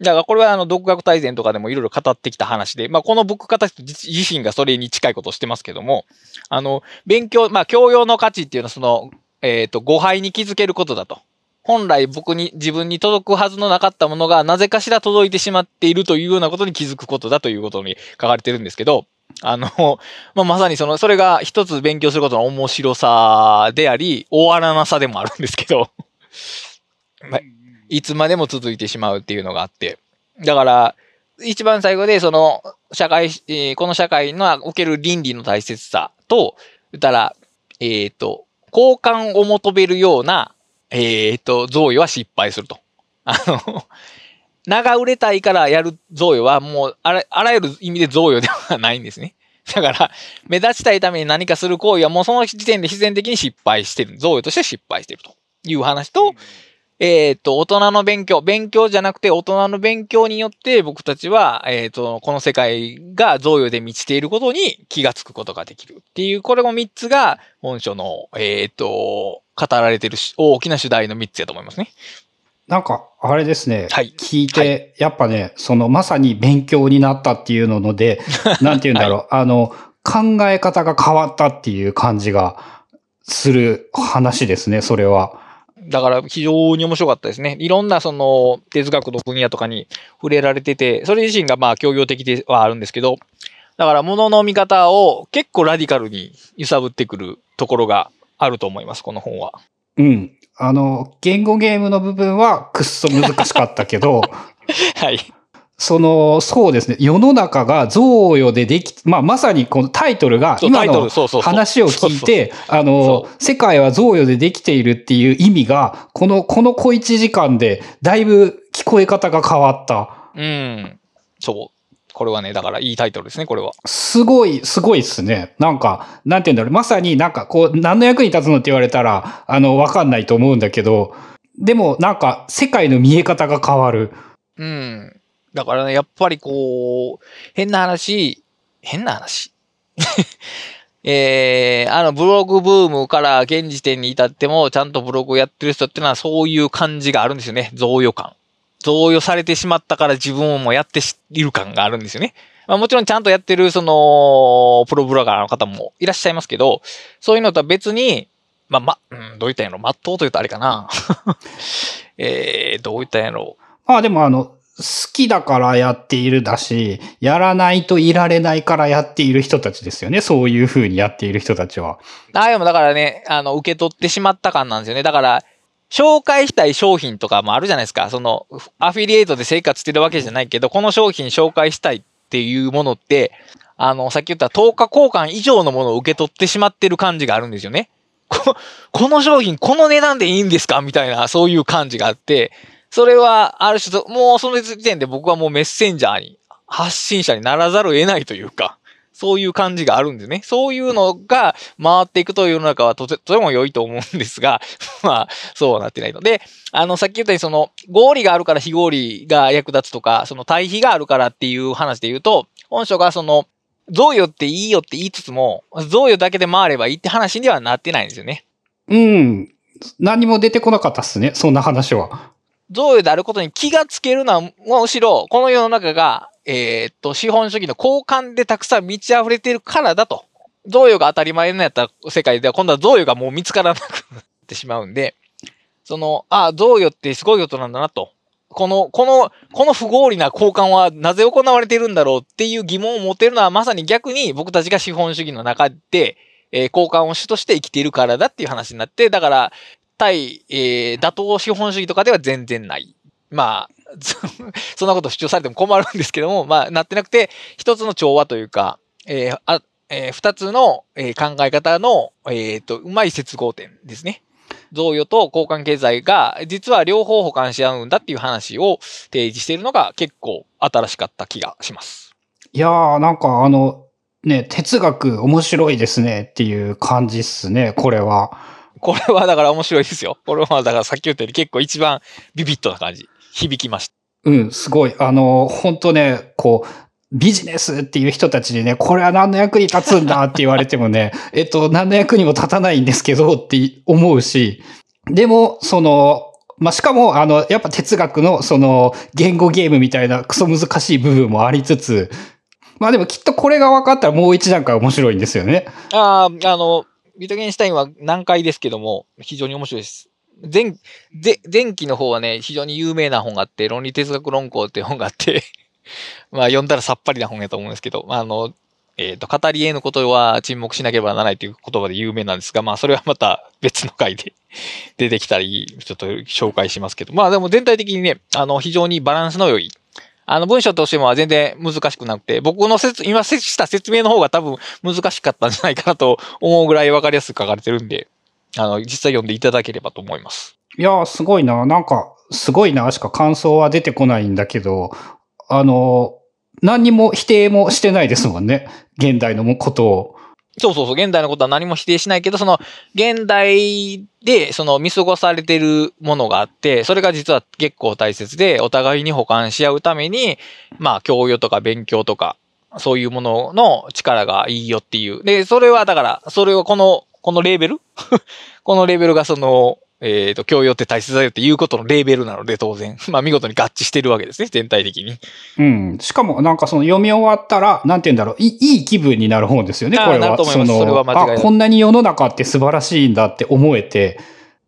だからこれはあの、独学大全とかでもいろいろ語ってきた話で、まあこの僕方自身がそれに近いことをしてますけども、あの、勉強、まあ教養の価値っていうのはその、えっ、ー、と、誤配に気づけることだと。本来僕に、自分に届くはずのなかったものがなぜかしら届いてしまっているというようなことに気づくことだということに書かれてるんですけど、あの、まあ、まさにその、それが一つ勉強することの面白さであり、終わらなさでもあるんですけど、まあ、いつまでも続いてしまうっていうのがあって。だから、一番最後で、その、社会、えー、この社会のおける倫理の大切さと、言ったら、えっ、ー、と、交換を求めるような、えっ、ー、と、贈与は失敗すると。あの、名が売れたいからやる贈与はもうあら、あらゆる意味で贈与ではないんですね。だから、目立ちたいために何かする行為はもうその時点で必然的に失敗してる。贈与として失敗してるという話と、えっ、ー、と、大人の勉強、勉強じゃなくて大人の勉強によって僕たちは、えっ、ー、と、この世界が贈与で満ちていることに気がつくことができるっていう、これも3つが本書の、えっ、ー、と、語られている大きな主題の3つやと思いますね。なんか、あれですね。はい。聞いて、はい、やっぱね、その、まさに勉強になったっていうので、なんて言うんだろう、はい、あの、考え方が変わったっていう感じがする話ですね、それは。だから非常に面白かったですね。いろんなその哲学の分野とかに触れられてて、それ自身がまあ協業的ではあるんですけど、だから物の見方を結構ラディカルに揺さぶってくるところがあると思います、この本は。うん。あの、言語ゲームの部分はくっそ難しかったけど、はい。その、そうですね、世の中が贈与ででき、まあ、まさにこのタイトルが、今の話を聞いて、あその、世界は贈与でできているっていう意味が、この、この小一時間で、だいぶ聞こえ方が変わった。うん。そう。これはね、だからいいタイトルですね、これは。すごい、すごいっすね。なんか、なんて言うんだろう。まさになんかこう、何の役に立つのって言われたら、あの、わかんないと思うんだけど、でもなんか、世界の見え方が変わる。うん。だからね、やっぱりこう、変な話、変な話？えー、あの、ブログブームから現時点に至っても、ちゃんとブログをやってる人ってのは、そういう感じがあるんですよね。贈与感。贈与されてしまったから自分もやっている感があるんですよね。まあもちろんちゃんとやってる、その、プロブロガーの方もいらっしゃいますけど、そういうのとは別に、まあ、ま、うん、どういったんやろ、まっとうというとあれかな。えー、どういったんやろ？まあでもあの、好きだからやっているだし、やらないといられないからやっている人たちですよね。そういう風にやっている人たちは。ああでもだからね、あの、受け取ってしまった感なんですよね。だから、紹介したい商品とかもあるじゃないですか。その、アフィリエイトで生活してるわけじゃないけど、この商品紹介したいっていうものって、あの、さっき言った10日交換以上のものを受け取ってしまってる感じがあるんですよね。ここの商品、この値段でいいんですか？みたいな、そういう感じがあって、それは、ある種、もうその時点で僕はもうメッセンジャーに、発信者にならざるを得ないというか、そういう感じがあるんですね。そういうのが回っていくという世の中はとてとても良いと思うんですが、まあ、そうはなってないので、あの、さっき言ったように、その、合理があるから非合理が役立つとか、その対比があるからっていう話で言うと、本書がその、贈与っていいよって言いつつも、贈与だけで回ればいいって話にはなってないんですよね。うん。何も出てこなかったっすね。そんな話は。贈与であることに気がつけるのは、むしろ、この世の中が、えーっと、資本主義の交換でたくさん満ち溢れているからだと。贈与が当たり前になった世界では、今度は贈与がもう見つからなくなってしまうんで、その、ああ、贈与ってすごいことなんだなと。この、この、この不合理な交換はなぜ行われているんだろうっていう疑問を持てるのはまさに逆に僕たちが資本主義の中で、えー交換を主として生きているからだっていう話になって、だから、対、えー妥当資本主義とかでは全然ない。まあ、そんなこと主張されても困るんですけども、まあ、なってなくて、一つの調和というか、えーあえー二つの、考え方の、えーと、うまい接合点ですね。贈与と交換経済が、実は両方補完し合うんだっていう話を提示しているのが結構新しかった気がします。いやー、なんかあの、ね、哲学面白いですねっていう感じっすね、これは。これはだから面白いですよ。これはだからさっき言ったように結構一番ビビッドな感じ。響きました。うん、すごい。あの、本当ね、こう、ビジネスっていう人たちにね、これは何の役に立つんだって言われてもね、えっと、何の役にも立たないんですけどって思うし、でも、その、まあ、しかも、あの、やっぱ哲学の、その、言語ゲームみたいなクソ難しい部分もありつつ、まあでもきっとこれが分かったらもう一段階面白いんですよね。ああ、あの、ビトゲンシュタインは難解ですけども、非常に面白いです。前、で前期の方はね、非常に有名な本があって、論理哲学論考っていう本があって、まあ読んだらさっぱりな本やと思うんですけど、あの、えっ、と、語り得ぬことは沈黙しなければならないという言葉で有名なんですが、まあそれはまた別の回で 出てきたり、ちょっと紹介しますけど、まあでも全体的にね、あの、非常にバランスの良い、あの文章としても全然難しくなくて、僕の説、今した説明の方が多分難しかったんじゃないかなと思うぐらいわかりやすく書かれてるんで、あの、実際読んでいただければと思います。いやー、すごいな。なんか、すごいなしか感想は出てこないんだけど、あの、何にも否定もしてないですもんね。現代のことを。そうそうそう、現代のことは何も否定しないけど、その、現代で、その、見過ごされてるものがあって、それが実は結構大切で、お互いに補完し合うために、まあ、教養とか勉強とか、そういうものの力がいいよっていう。で、それはだから、それをこの、このレーベル？このレーベルがその、えっ、と、教養って大切だよっていうことのレーベルなので、当然。まあ、見事に合致してるわけですね、全体的に。うん。しかも、なんかその読み終わったら、なんて言うんだろう、いいい気分になる本ですよね、これは。なると思いますのそれは間違いないあ、こんなに世の中って素晴らしいんだって思えて、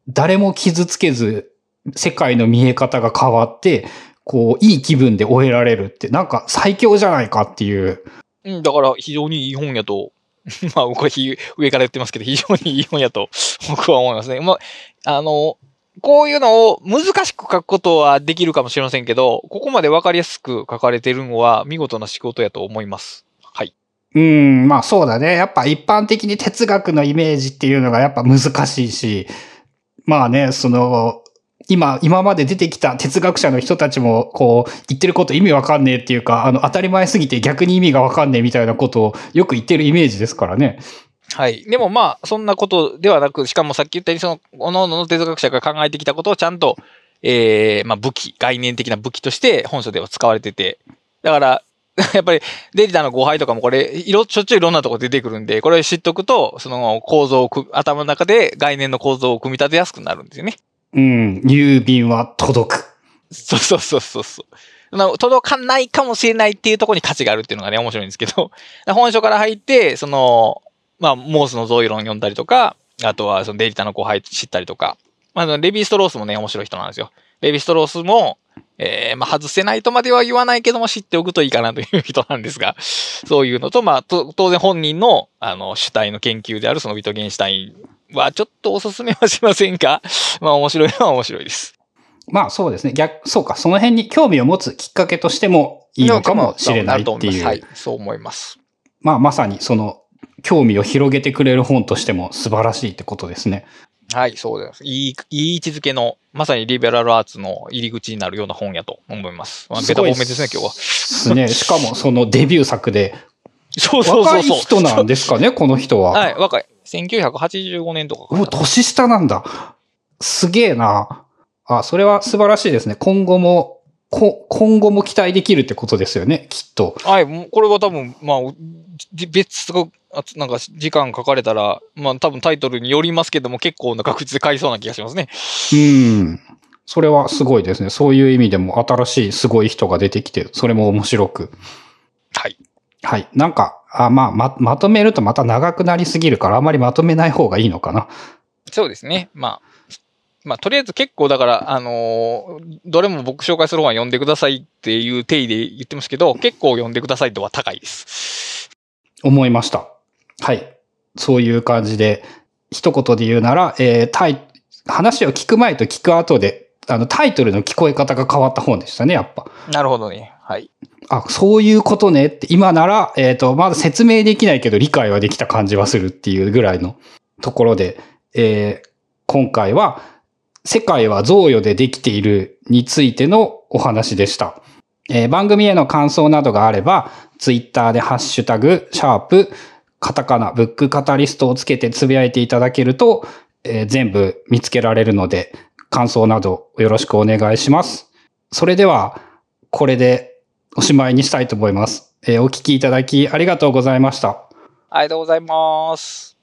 誰も傷つけず、世界の見え方が変わって、こう、いい気分で終えられるって、なんか最強じゃないかっていう。うん、だから非常にいい本やと、まあ、これひ上から言ってますけど、非常にいい本やと僕は思いますね。まあ、あの、こういうのを難しく書くことはできるかもしれませんけど、ここまでわかりやすく書かれてるのは見事な仕事やと思います。はい。うん、まあそうだね。やっぱ一般的に哲学のイメージっていうのがやっぱ難しいし、まあね、その、今、今まで出てきた哲学者の人たちも、こう、言ってること意味わかんねえっていうか、あの、当たり前すぎて逆に意味がわかんねえみたいなことをよく言ってるイメージですからね。はい。でもまあ、そんなことではなく、しかもさっき言ったように、その、各々の哲学者が考えてきたことをちゃんと、ええまあ武器、概念的な武器として本書では使われてて、だから、やっぱりデジタの誤配とかもこれ、いろ、しょっちゅういろんなとこ出てくるんで、これ知っとくと、その構造をく、頭の中で概念の構造を組み立てやすくなるんですよね。うん、郵便は届く。そうそうそうそうそう。な届かないかもしれないっていうところに価値があるっていうのがね、面白いんですけど、本書から入って、その、まあ、モースの造意論読んだりとか、あとはそのデジタの後輩知ったりとか、まあ、あのレヴィ・ストロースもね、面白い人なんですよ。レヴィ・ストロースも、えー、まあ、外せないとまでは言わないけども知っておくといいかなという人なんですが、そういうのと、まあ、と当然本人の、あの、主体の研究であるそのビトゲンシュタインはちょっとおすすめはしませんが、まあ、面白いのは面白いです。まあそうですね。逆、そうか、その辺に興味を持つきっかけとしてもいいのかもしれないっていう。はい、そう思います。まあまさにその興味を広げてくれる本としても素晴らしいってことですね。はい、そうです。いい、いい位置づけの、まさにリベラルアーツの入り口になるような本やと思います。まあ、ベタ褒めですね、今日は。ですね。しかもそのデビュー作で、そうそう若いそうそう。人なんですかね、この人は。はい、若い。1985年とかかなお、年下なんだ。すげえな。あ、それは素晴らしいですね。今後も、こ今後も期待できるってことですよね、きっと。はい、もうこれは多分、まあ、じ別が、あなんか時間書かれたら、まあ多分タイトルによりますけども、結構な確率で買いそうな気がしますね。うん。それはすごいですね。そういう意味でも新しいすごい人が出てきて、それも面白く。はい。はい。なんか、あまあ、ま、まとめるとまた長くなりすぎるから、あんまりまとめない方がいいのかな。そうですね。まあ、まあ、とりあえず結構だから、あのーどれも僕紹介する本は読んでくださいっていう定義で言ってますけど、結構読んでくださいとは高いです。思いました。はい。そういう感じで、一言で言うなら、えータイ、話を聞く前と聞く後で、あの、タイトルの聞こえ方が変わった本でしたね、やっぱ。なるほどね。はい。あ、そういうことねって、今なら、えっ、と、まだ説明できないけど理解はできた感じはするっていうぐらいのところで、えー今回は、世界は贈与でできているについてのお話でした。えー番組への感想などがあれば、ツイッターでハッシュタグ、シャープ、カタカナ、ブックカタリストをつけてつぶやいていただけると、えー全部見つけられるので、感想などよろしくお願いします。それでは、これでおしまいにしたいと思います。えーお聞きいただきありがとうございました。ありがとうございます。